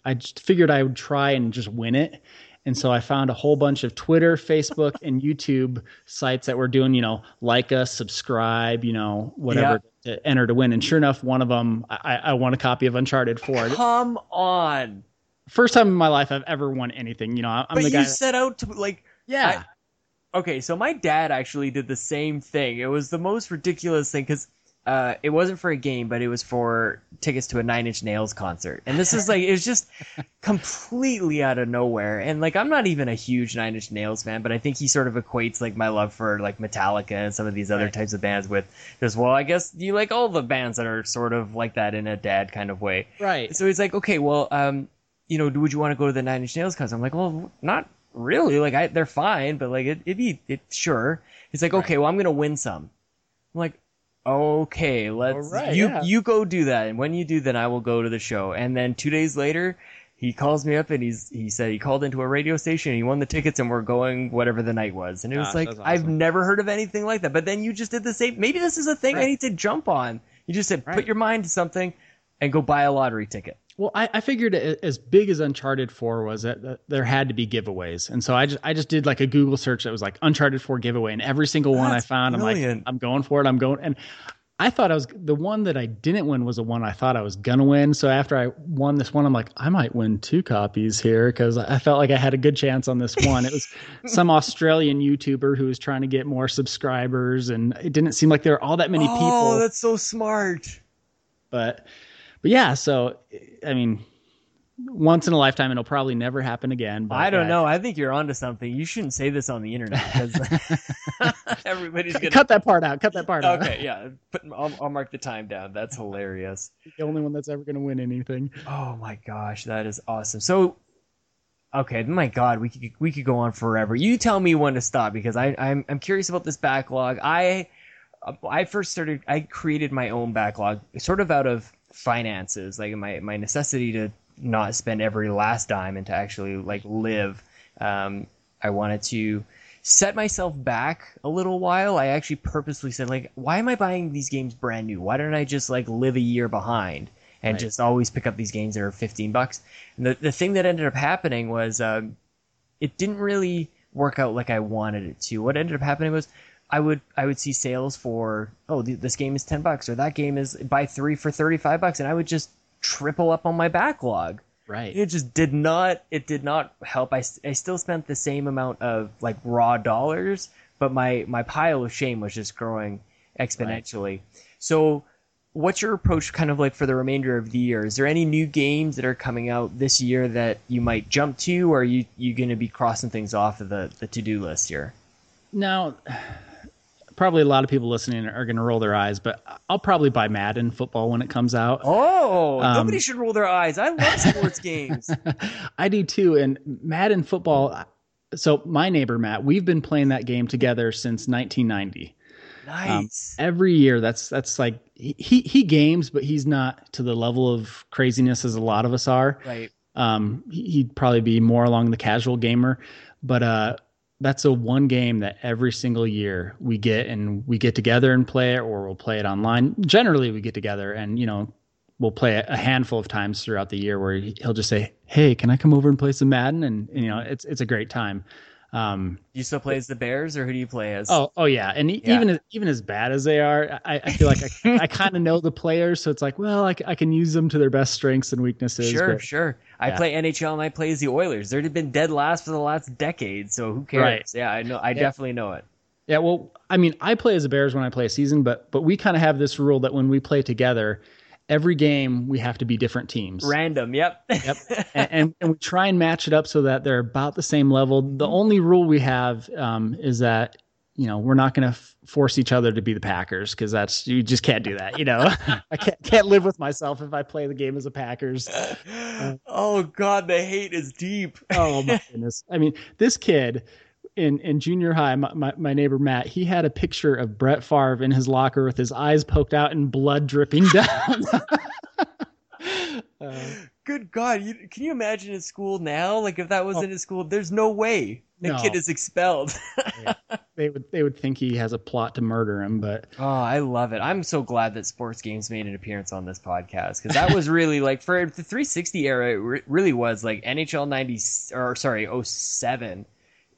I just figured I would try and just win it. And so I found a whole bunch of Twitter, Facebook, and YouTube sites that were doing, you know, like us, subscribe, you know, whatever yeah. to enter to win. And sure enough, one of them, I, I won a copy of Uncharted 4. Come on. first time in my life I've ever won anything. You know, I'm but the you guy. set out to like yeah, okay, so my dad actually did the same thing. It was the most ridiculous thing because uh, it wasn't for a game, but it was for tickets to a Nine Inch Nails concert. And this is like, it was just completely out of nowhere. And like, I'm not even a huge Nine Inch Nails fan, but I think he sort of equates like my love for like Metallica and some of these other Right. types of bands with just, well, I guess you like all the bands that are sort of like that in a dad kind of way. right. So he's like, okay, well, um, you know, would you want to go to the Nine Inch Nails concert? I'm like, well, not really. Like, I, they're fine, but like, it, it'd be, it, sure. He's like, okay, well, I'm gonna win some. I'm like, okay, let's, Alright, you, yeah. you go do that, and when you do, then I will go to the show. And then two days later, he calls me up and he's he said he called into a radio station and he won the tickets and we're going whatever the night was. And it was like that's I've never heard of anything like that. But then you just did the same maybe this is a thing I need to jump on. You just said put your mind to something and go buy a lottery ticket Well, I, I figured as big as Uncharted Four was, that, that there had to be giveaways, and so I just I just did like a Google search that was like Uncharted Four giveaway, and every single one I found, I'm like, I'm going for it, I'm going, and I thought I was the one that I didn't win was the one I thought I was gonna win. So after I won this one, I'm like, I might win two copies here because I felt like I had a good chance on this one. It was some Australian YouTuber who was trying to get more subscribers, and it didn't seem like there were all that many oh people Oh, that's so smart but but yeah so i mean once in a lifetime it'll probably never happen again but I don't yeah. know. I think you're onto something. You shouldn't say this on the internet because everybody's gonna. cut that part out cut that part out Okay, yeah. Put, I'll, I'll mark the time down. That's hilarious. the only one that's ever going to win anything Oh my gosh, that is awesome. So, okay, my God, we could we could go on forever. You tell me when to stop because I I'm I'm curious about this backlog. I I first started. I created my own backlog, sort of out of finances, like my my necessity to not spend every last dime and to actually like live. Um, I wanted to set myself back a little while. I actually purposely said like, why am I buying these games brand new? Why don't I just like live a year behind and Right. just always pick up these games that are 15 bucks? And the the thing that ended up happening was um, it didn't really work out like I wanted it to. What ended up happening was I would I would see sales for oh th- this game is 10 bucks or that game is buy 3 for 35 bucks and I would just triple up on my backlog. right It just did not it did not help. I, I still spent the same amount of like raw dollars, but my my pile of shame was just growing exponentially. So what's your approach kind of like for the remainder of the year? Is there any new games that are coming out this year that you might jump to or are you you going to be crossing things off of the the to-do list here? now probably a lot of people listening are going to roll their eyes but i'll probably buy madden football when it comes out Oh, Um, nobody should roll their eyes. I love sports games. I do too. And Madden football. So my neighbor Matt, we've been playing that game together since 1990. Nice. Every year, that's that's like he he games, but he's not to the level of craziness as a lot of us are. right. Um, he'd probably be more along the casual gamer, but uh, that's a one game that every single year we get and we get together and play it, or we'll play it online. Generally, we get together and you know we'll play a handful of times throughout the year where he- he'll just say, "Hey, can I come over and play some Madden?" And, and, you know it's it's a great time. Um, Do you still play as the Bears or who do you play as? Oh, oh yeah, and Yeah. even as, even as bad as they are, I, I feel like I, I kind of know the players, so it's like, well, I, I can use them to their best strengths and weaknesses. Sure, but- sure. I yeah. play NHL and I play as the Oilers. They've been dead last for the last decade, so who cares? Right. Yeah, I know. I definitely know it. Yeah, well, I mean, I play as the Bears when I play a season, but but we kind of have this rule that when we play together, every game we have to be different teams. Random. Yep. Yep. and, and, and we try and match it up so that they're about the same level. The only rule we have um, is that you know we're not going to f- force each other to be the Packers because that's you just can't do that. You know, I can't can't live with myself if I play the game as a Packers. oh God, the hate is deep. Oh my goodness! I mean, this kid in in junior high, my, my, my neighbor Matt, he had a picture of Brett Favre in his locker with his eyes poked out and blood dripping down. Uh, Good God, you, can you imagine in school now? Like if that was Oh. in his school, there's no way the No. kid is expelled. they would they would think he has a plot to murder him, but Oh, I love it. I'm so glad that sports games made an appearance on this podcast because that was really like for the 360 era, it re- really was like NHL 90 or sorry 07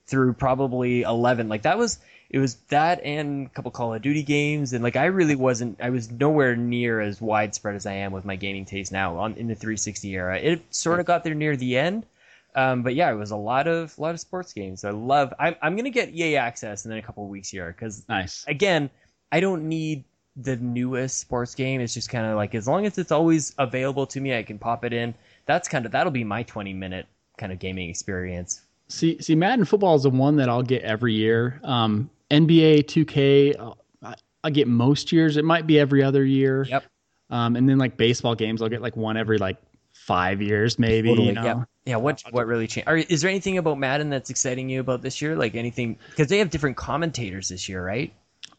through probably 11. Like that was it was that and a couple Call of Duty games, and like I really wasn't. I was nowhere near as widespread as I am with my gaming taste now on in the 360 era. It sort of got there near the end, um, but yeah, it was a lot of a lot of sports games. I love. I'm I'm gonna get EA access in a couple of weeks here because Nice. again, I don't need the newest sports game. It's just kind of like as long as it's always available to me, I can pop it in. That's kind of that'll be my 20 minute kind of gaming experience. See, see, Madden football is the one that I'll get every year. Um, NBA 2K, I'll, I- I'll get most years. It might be every other year. Yep. Um, and then like baseball games, I'll get like one every like five years, maybe. You know? Yeah. Yeah. What what really changed? Are, is there anything about Madden that's exciting you about this year? Like anything? Because they have different commentators this year, right?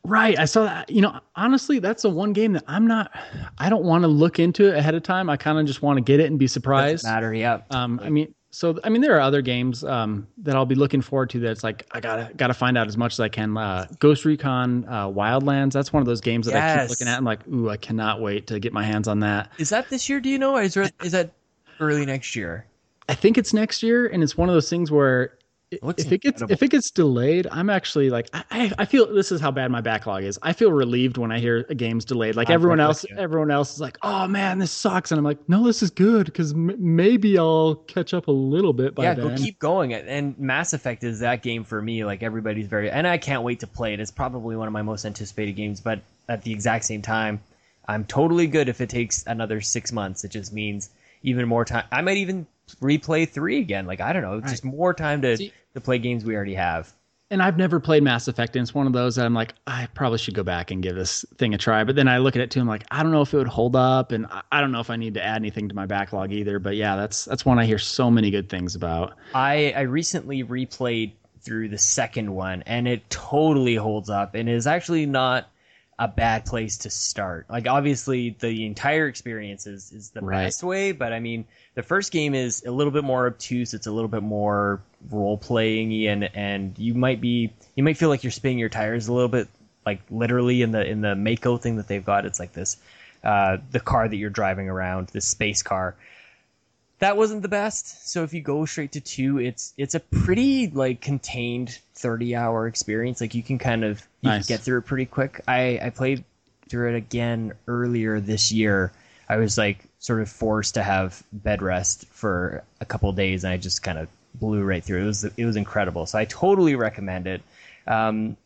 Right. I saw that. You know, honestly, that's the one game that I'm not. I don't want to look into it ahead of time. I kind of just want to get it and be surprised. Doesn't matter. Yeah. Um, I mean, so I mean, there are other games um, that I'll be looking forward to. That's like I gotta gotta find out as much as I can. Uh, Ghost Recon uh, Wildlands. That's one of those games that I keep looking at. I'm like, ooh, I cannot wait to get my hands on that. Is that this year? Do you know? Or is, there, is that early next year? I think it's next year, and it's one of those things where Looks if it gets incredible. if it gets delayed, I'm actually like I, I I feel this is how bad my backlog is. I feel relieved when I hear a game's delayed. Like I'm everyone else, you. everyone else is like, oh man, this sucks, and I'm like, no, this is good because m- maybe I'll catch up a little bit by yeah, then. go keep going. And Mass Effect is that game for me. Like everybody's very, and I can't wait to play it. It's probably one of my most anticipated games. But at the exact same time, I'm totally good if it takes another six months. It just means even more time. I might even replay three again. Like I don't know, just more time to See- to play games we already have. and I've never played Mass Effect, and it's one of those that I'm like, I probably should go back and give this thing a try. But then I look at it too, I'm like, I don't know if it would hold up, and I- I don't know if I need to add anything to my backlog either. But yeah, that's that's one I hear so many good things about. I I recently replayed through the second one, and it totally holds up, and is actually not a bad place to start. Like obviously, the entire experience is is the Right. best way, but I mean, the first game is a little bit more obtuse. It's a little bit more role playing, and and you might be you might feel like you're spinning your tires a little bit, like literally in the in the Mako thing that they've got. It's like this. Uh, the car that you're driving around, this space car, that wasn't the best. So if you go straight to two, it's it's a pretty like contained thirty hour experience. Like you can kind of you Nice. can get through it pretty quick. I I played through it again earlier this year. I was like sort of forced to have bed rest for a couple of days, and I just kind of blew right through. It It was it was incredible. So I totally recommend it. Um,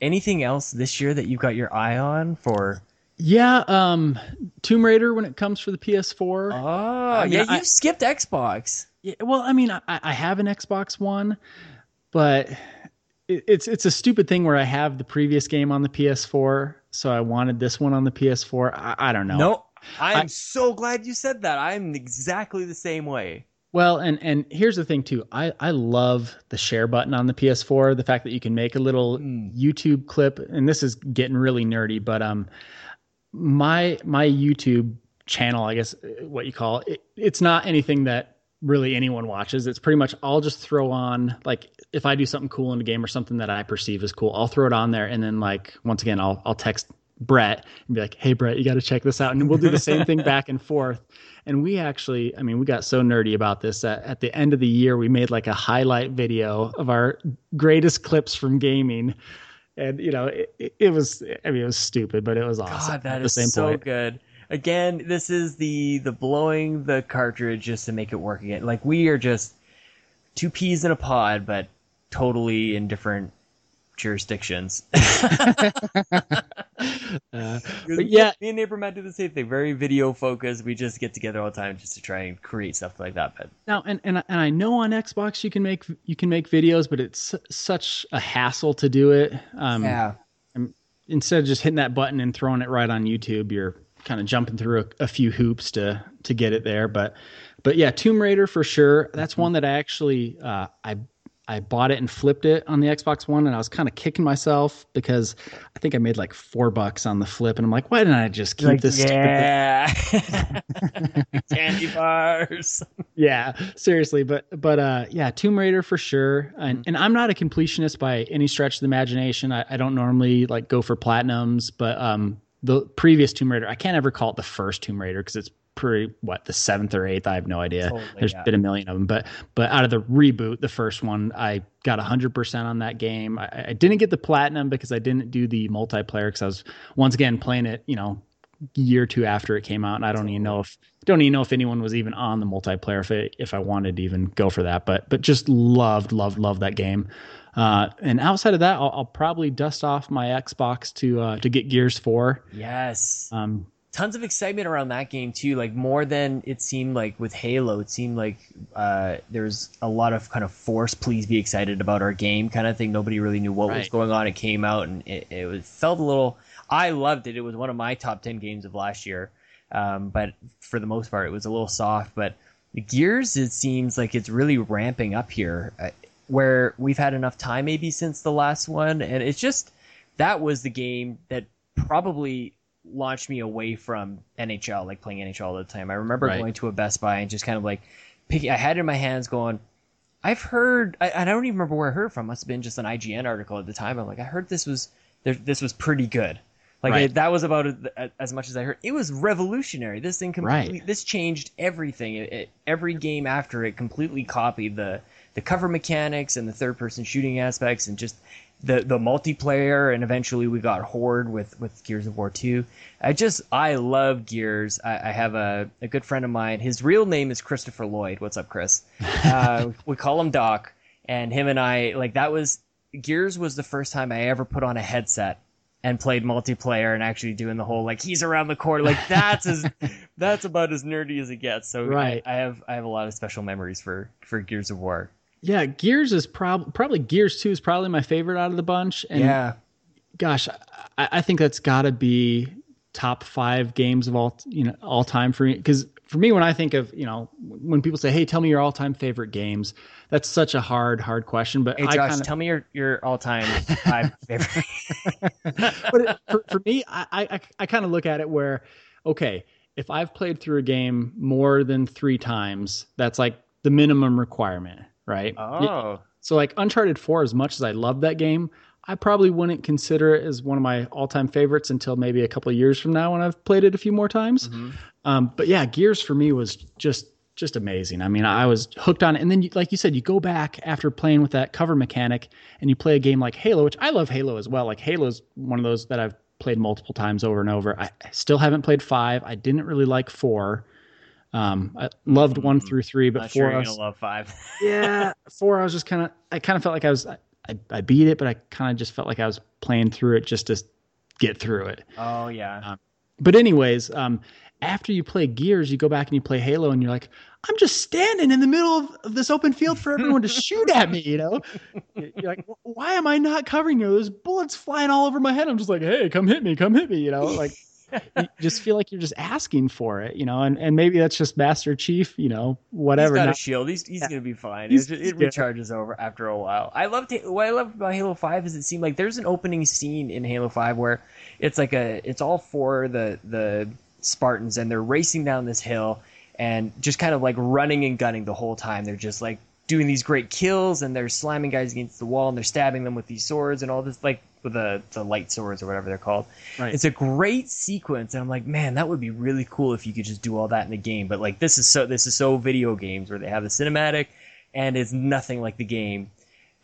anything else this year that you've got your eye on for? Yeah, um, Tomb Raider when it comes for the PS4. Oh, mean, yeah, I- you skipped Xbox. Yeah, well, I mean, I, I have an Xbox One, but it, it's it's a stupid thing where I have the previous game on the PS4, so I wanted this one on the PS4. I, I don't know. No, I'm I- so glad you said that. I'm exactly the same way. Well, and and here's the thing too. I I love the share button on the PS4. The fact that you can make a little Mm. YouTube clip, and this is getting really nerdy, but um, my my YouTube channel, I guess uh, what you call it, it's not anything that really anyone watches. It's pretty much I'll just throw on like if I do something cool in a game or something that I perceive as cool, I'll throw it on there, and then like once again, I'll I'll text Brett and be like, "Hey Brett, you got to check this out," and we'll do the same thing back and forth. And we actually, I mean, we got so nerdy about this that at the end of the year, we made like a highlight video of our greatest clips from gaming. And you know, it, it- was, I mean, it was stupid, but it was awesome. God, that at the is same so point. good. Again, this is the the blowing the cartridge just to make it work again. Like we are just two peas in a pod, but totally in different jurisdictions. Uh, but yeah, me and neighbor Matt do the same thing. Very video focused. We just get together all the time just to try and create stuff like that. But Now, and, and and I know on Xbox you can make you can make videos, but it's such a hassle to do it. Um, yeah, Instead of just hitting that button and throwing it right on YouTube, you're kind of jumping through a, a few hoops to to get it there. But but yeah, Tomb Raider for sure. That's one that I actually uh, I I bought it and flipped it on the Xbox One, and I was kind of kicking myself because I think I made like four bucks on the flip, and I'm like, why didn't I just keep like this? yeah, candy bars. yeah seriously but but uh yeah tomb raider for sure and, and i'm not a completionist by any stretch of the imagination I, I don't normally like go for platinums but um the previous tomb raider i can't ever call it the first tomb raider because it's pretty what the seventh or eighth. I have no idea. Totally, There's yeah. been a million of them, but but out of the reboot, the first one, I got hundred percent on that game. I, I didn't get the platinum because I didn't do the multiplayer because I was once again playing it. You know, year or two after it came out, and I don't even know if don't even know if anyone was even on the multiplayer if it, if I wanted to even go for that. But but just loved loved loved that game. Uh, and outside of that, I'll, I'll probably dust off my Xbox to uh, to get Gears Four. Yes. Um, Tons of excitement around that game too. Like more than it seemed like with Halo. It seemed like uh, there's a lot of kind of force. Please be excited about our game kind of thing. Nobody really knew what was going on. It came out and it, it was felt a little. I loved it. It was one of my top ten games of last year. Um, but for the most part, it was a little soft. But the Gears, it seems like it's really ramping up here, uh, where we've had enough time maybe since the last one, and it's just that was the game that probably launched me away from NHL, like playing NHL all the time. I remember Right. going to a Best Buy and just kind of like picking. I had it in my hands, going. I've heard. I, I don't even remember where I heard it from. Must have been just an IGN article at the time. I'm like, I heard this was this was pretty good. Like Right. it, that was about it, as much as I heard. It was revolutionary. This thing completely. Right. This changed everything. It, it, every game after it completely copied the the cover mechanics and the third person shooting aspects and just the the multiplayer and eventually we got Horde with with Gears of War 2. I just I love Gears. I, I have a, a good friend of mine. His real name is Christopher Lloyd. What's up, Chris? Uh, we call him Doc, and him and I like that was Gears was the first time I ever put on a headset and played multiplayer and actually doing the whole like he's around the corner like that's as that's about as nerdy as it gets. So I- Right. I, have I have a lot of special memories for for Gears of War. Yeah, Gears is prob- probably Gears Two is probably my favorite out of the bunch. And yeah. gosh, I, I think that's got to be top five games of all you know all time for me. Because for me, when I think of you know when people say, "Hey, tell me your all time favorite games," that's such a hard hard question. But Hey I Josh, kinda, tell me your your all time five favorite. but it, for, for me, I, I, I kind of look at it where, okay, if I've played through a game more than three times, that's like the minimum requirement, right? Oh, So like Uncharted 4, as much as I love that game, I probably wouldn't consider it as one of my all-time favorites until maybe a couple of years from now when I've played it a few more times. Mm-hmm. Um, but yeah, Gears for me was just just amazing. I mean, I was hooked on it. And then, you, like you said, you go back after playing with that cover mechanic and you play a game like Halo, which I love Halo as well. Like Halo's one of those that I've played multiple times over and over. I I still haven't played five. I didn't really like four. Um, I loved one through three, but not four, sure I was- love five. yeah, four. I was just kind of. I kind of felt like I was. I, I beat it, but I kind of just felt like I was playing through it just to get through it. Oh yeah. But anyways, um, after you play Gears, you go back and you play Halo, and you're like, I'm just standing in the middle of, of this open field for everyone to shoot at me. You know, you're like, why am I not covering you? There's bullets flying all over my head. I'm just like, hey, come hit me, come hit me. You know, like. You just feel like you're just asking for it, you know, and, and maybe that's just Master Chief, you know, whatever. He's got not- a shield. He's, he's gonna be fine. He's- it, recharges over after a while. I love. What I love about Halo Five is it seemed like there's an opening scene in Halo Five where it's like a it's all for the the Spartans and they're racing down this hill and just kind of like running and gunning the whole time. They're just like doing these great kills and they're slamming guys against the wall and they're stabbing them with these swords and all this like with the the light swords or whatever they're called. Right. It's a great sequence, and I'm like, man, that would be really cool if you could just do all that in the game. But like, this is so this is so video games where they have the cinematic, and it's nothing like the game.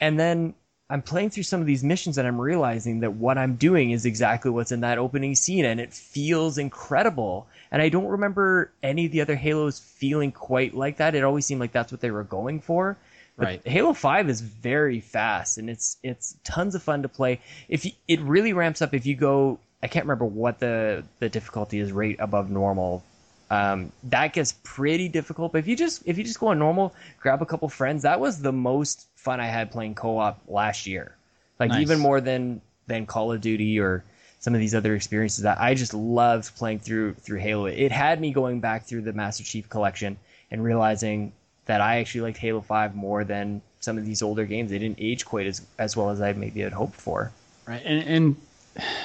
And then I'm playing through some of these missions, and I'm realizing that what I'm doing is exactly what's in that opening scene, and it feels incredible. And I don't remember any of the other Halos feeling quite like that. It always seemed like that's what they were going for. But Right. Halo Five is very fast and it's it's tons of fun to play. If you, it really ramps up if you go, I can't remember what the the difficulty is rate above normal. Um, that gets pretty difficult. But if you just if you just go on normal, grab a couple friends, that was the most fun I had playing co-op last year. Like Nice. even more than than Call of Duty or some of these other experiences that I just loved playing through through Halo. It had me going back through the Master Chief collection and realizing that I actually liked Halo 5 more than some of these older games. They didn't age quite as as well as I maybe had hoped for. Right. And, and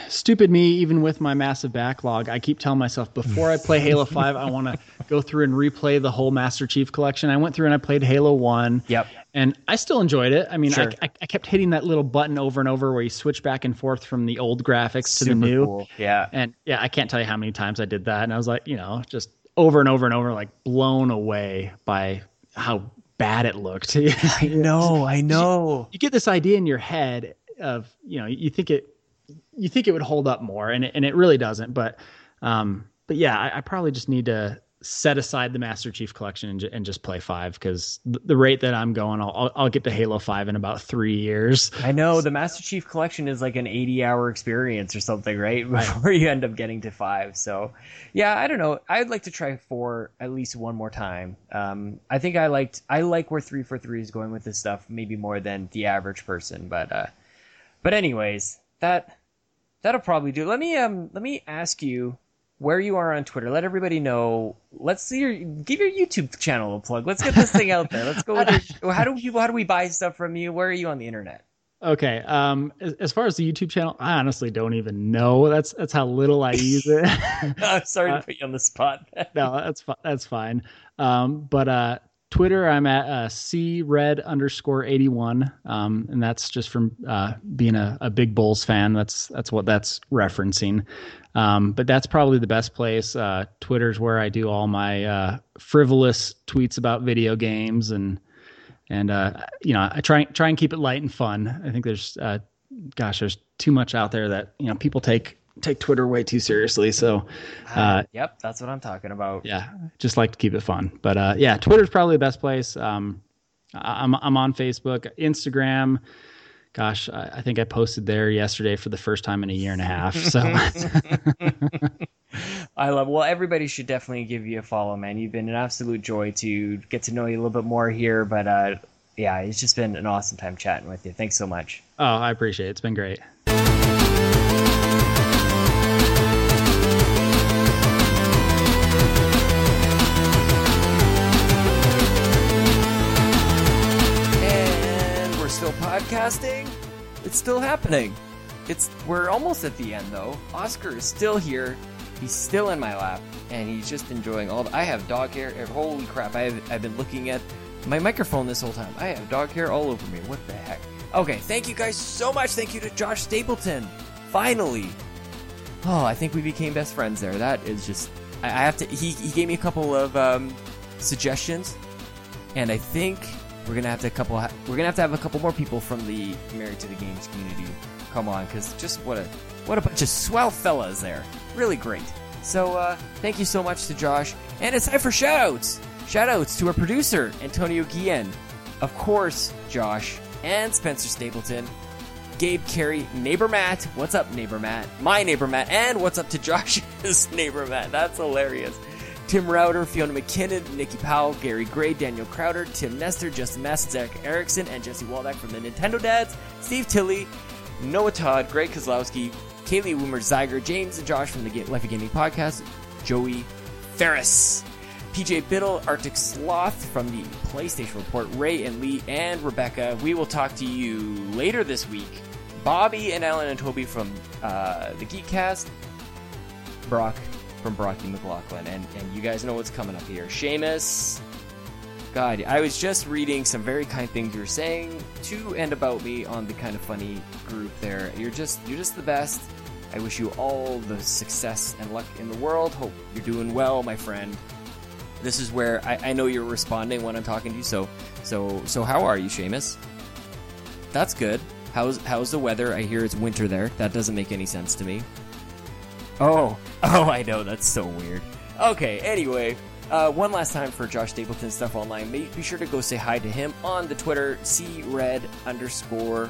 stupid me, even with my massive backlog, I keep telling myself before I play Halo 5, I want to go through and replay the whole Master Chief collection. I went through and I played Halo 1. Yep. And I still enjoyed it. I mean, Sure. I, I, kept hitting that little button over and over where you switch back and forth from the old graphics to the new. cool. Yeah. And yeah, I can't tell you how many times I did that. And I was like, you know, just over and over and over, like blown away by how bad it looked. I know, I know. you get this idea in your head of you know you think it you think it would hold up more and it, and it really doesn't but um but yeah I, I probably just need to set aside the master chief collection and, and just play five because the, the rate that i'm going I'll, I'll i'll get to halo 5 in about three years I know the Master Chief Collection is like an 80 hour experience or something, right? Before you end up getting to five. So, yeah, I don't know. I'd like to try four at least one more time. Um, I think I liked, I like where 343 is going with this stuff, maybe more than the average person. But, uh, but anyways, that, that'll probably do. Let me, um, let me ask you where you are on Twitter. Let everybody know. Let's see your, give your YouTube channel a plug. Let's get this thing out there. Let's go with your, how do people, how do we buy stuff from you? Where are you on the internet? okay um as, far as the youtube channel i honestly don't even know that's that's how little i use it I'm sorry Uh, to put you on the spot. no, that's that's fine. Um, but uh, Twitter, I'm at uh, c red underscore eighty one, um, and that's just from uh, being a, a big Bulls fan. That's that's what that's referencing. Um, but that's probably the best place. Uh, Twitter's where I do all my uh, frivolous tweets about video games and and uh, you know I try try and keep it light and fun. I think there's uh, gosh, there's too much out there that you know people take take Twitter way too seriously. So uh, yep, that's what I'm talking about. yeah, just like to keep it fun. But uh, yeah, Twitter's probably the best place. Um, I'm I'm on Facebook, Instagram. Gosh, I, I think I posted there yesterday for the first time in a year and a half. So I love. Well, everybody should definitely give you a follow, man. You've been an absolute joy to get to know you a little bit more here. But uh, yeah, it's just been an awesome time chatting with you. Thanks so much. oh, I appreciate it. It's been great. Podcasting. It's still happening. It's we're almost at the end though. Oscar is still here. He's still in my lap, and he's just enjoying all. The, I have dog hair. Holy crap! I have, I've been looking at my microphone this whole time. I have dog hair all over me. What the heck? Okay, thank you guys so much. Thank you to Josh Stapleton. Finally. Oh, I think we became best friends there. That is just. I I have to. He, he gave me a couple of um, suggestions, and I think we're gonna have to a couple. We're gonna have to have a couple more people from the Married to the Games community come on, because just what a what a bunch of swell fellas there. Really great. So uh, thank you so much to Josh, and it's time for shoutouts. Shoutouts to our producer Antonio Guillen, of course Josh and Spencer Stapleton. Gabe Carey, neighbor Matt. What's up, neighbor Matt? My neighbor Matt, and what's up to Josh's neighbor Matt? That's hilarious. Tim Router, Fiona McKinnon, Nikki Powell, Gary Gray, Daniel Crowder, Tim Nestor, Justin Mass, Zach Erickson, and Jesse Waldeck from the Nintendo Dads, Steve Tilley, Noah Todd, Greg Kozlowski, Kaylee Woomer Zeiger, James and Josh from the Life of Gaming Podcast, Joey Ferris, PJ Biddle, Arctic Sloth from the PlayStation Report, Ray and Lee, and Rebecca. We will talk to you later this week. Bobby and Alan and Toby from uh, the Geekcast, Brock from Brocky McLaughlin, and and you guys know what's coming up here. Seamus, God, I was just reading some very kind things you were saying to and about me on the kind of funny group there. You're just you're just the best. I wish you all the success and luck in the world. Hope you're doing well, my friend. This is where I, I know you're responding when I'm talking to you. So so so how are you, Seamus? That's good. How's how's the weather? I hear it's winter there. That doesn't make any sense to me. Oh, oh, I know. That's so weird. Okay, anyway, uh, one last time for Josh Stapleton Stuff Online. Be, be sure to go say hi to him on the Twitter, cred underscore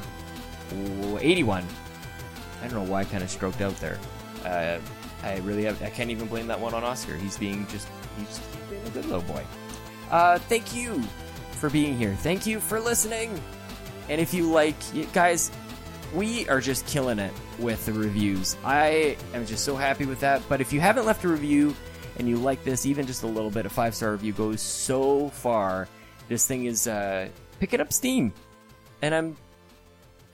81. I don't know why I kind of stroked out there. Uh, I really have, I can't even blame that one on Oscar. He's being just, he's, being a good little boy. Uh, thank you for being here. Thank you for listening. And if you like, guys, we are just killing it with the reviews. I am just so happy with that. But if you haven't left a review and you like this, even just a little bit, a five star review goes so far. This thing is uh, picking up steam, and I'm.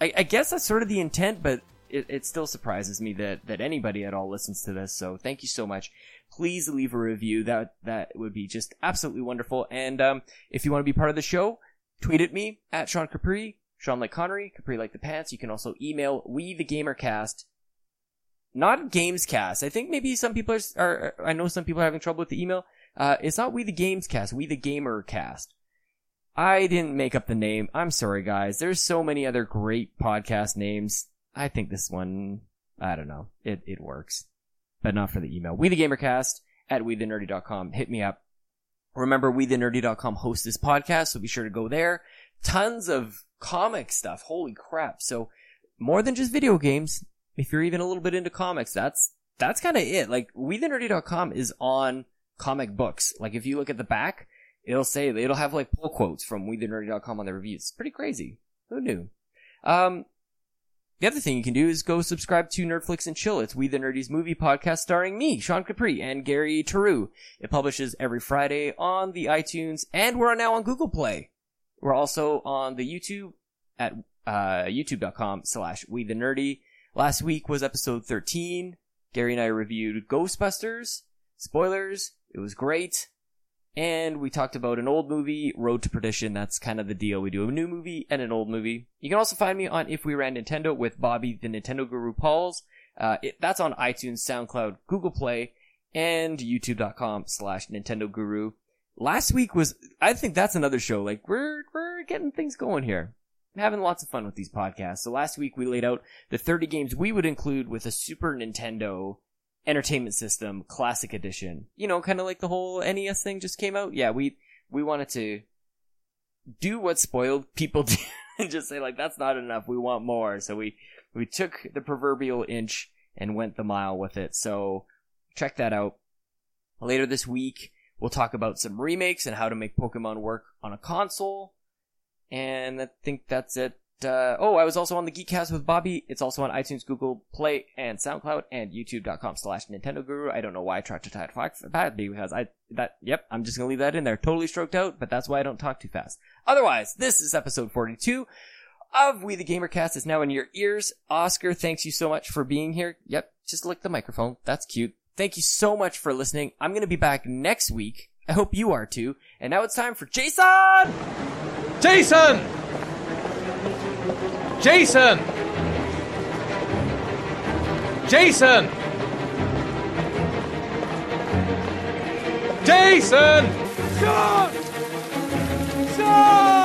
I, I guess that's sort of the intent, but it, it still surprises me that that anybody at all listens to this. So thank you so much. Please leave a review. That that would be just absolutely wonderful. And um, if you want to be part of the show, tweet at me at Sean Capri, Sean like Connery, Capri like the pants. You can also email we the gamercast, not gamescast. I think maybe some people are, are I know some people are having trouble with the email. Uh, it's not We the Games Cast, We the Gamer Cast. I didn't make up the name. I'm sorry, guys. There's so many other great podcast names. I think this one, I don't know. It, it works. But not for the email. We the Gamercast at WeTheNerdy.com. Hit me up. Remember, WeTheNerdy.com hosts this podcast, so be sure to go there. Tons of comic stuff. Holy crap. So, more than just video games. If you're even a little bit into comics, that's, that's kind of it. Like, WeTheNerdy.com is on comic books. Like, if you look at the back, it'll say, it'll have like pull quotes from WeTheNerdy.com on the reviews. It's pretty crazy. Who knew? Um, the other thing you can do is go subscribe to Nerdflix and Chill. It's We the Nerdy's movie podcast starring me, Sean Capri, and Gary Taru. It publishes every Friday on the iTunes, and we're now on Google Play. We're also on the YouTube at uh, youtube.com slash We the Nerdy. Last week was episode 13. Gary and I reviewed Ghostbusters. Spoilers. It was great. And we talked about an old movie, Road to Perdition. That's kind of the deal. We do a new movie and an old movie. You can also find me on If We Ran Nintendo with Bobby, the Nintendo Guru Pauls. Uh, it, that's on iTunes, SoundCloud, Google Play, and YouTube.com slash Nintendo Guru. Last week was, I think that's another show. Like, we're, we're getting things going here. having lots of fun with these podcasts. So last week we laid out the 30 games we would include with a Super Nintendo entertainment system classic edition. You know, kind of like the whole NES thing just came out. Yeah, we we wanted to do what spoiled people do and just say like that's not enough. We want more. So we we took the proverbial inch and went the mile with it. So check that out. Later this week, we'll talk about some remakes and how to make Pokemon work on a console. And I think that's it uh, oh, I was also on the Geekcast with Bobby. It's also on iTunes, Google Play, and SoundCloud, and YouTube.com slash Nintendo Guru. I don't know why I tried to type that because I, that, yep, I'm just gonna leave that in there. Totally stroked out, but that's why I don't talk too fast. Otherwise, this is episode 42 of We the Gamercast is now in your ears. Oscar, thanks you so much for being here. Yep, just lick the microphone. That's cute. Thank you so much for listening. I'm gonna be back next week. I hope you are too. And now it's time for Jason! Jason! Jason! Jason! Jason! Sean!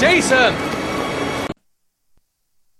Jason!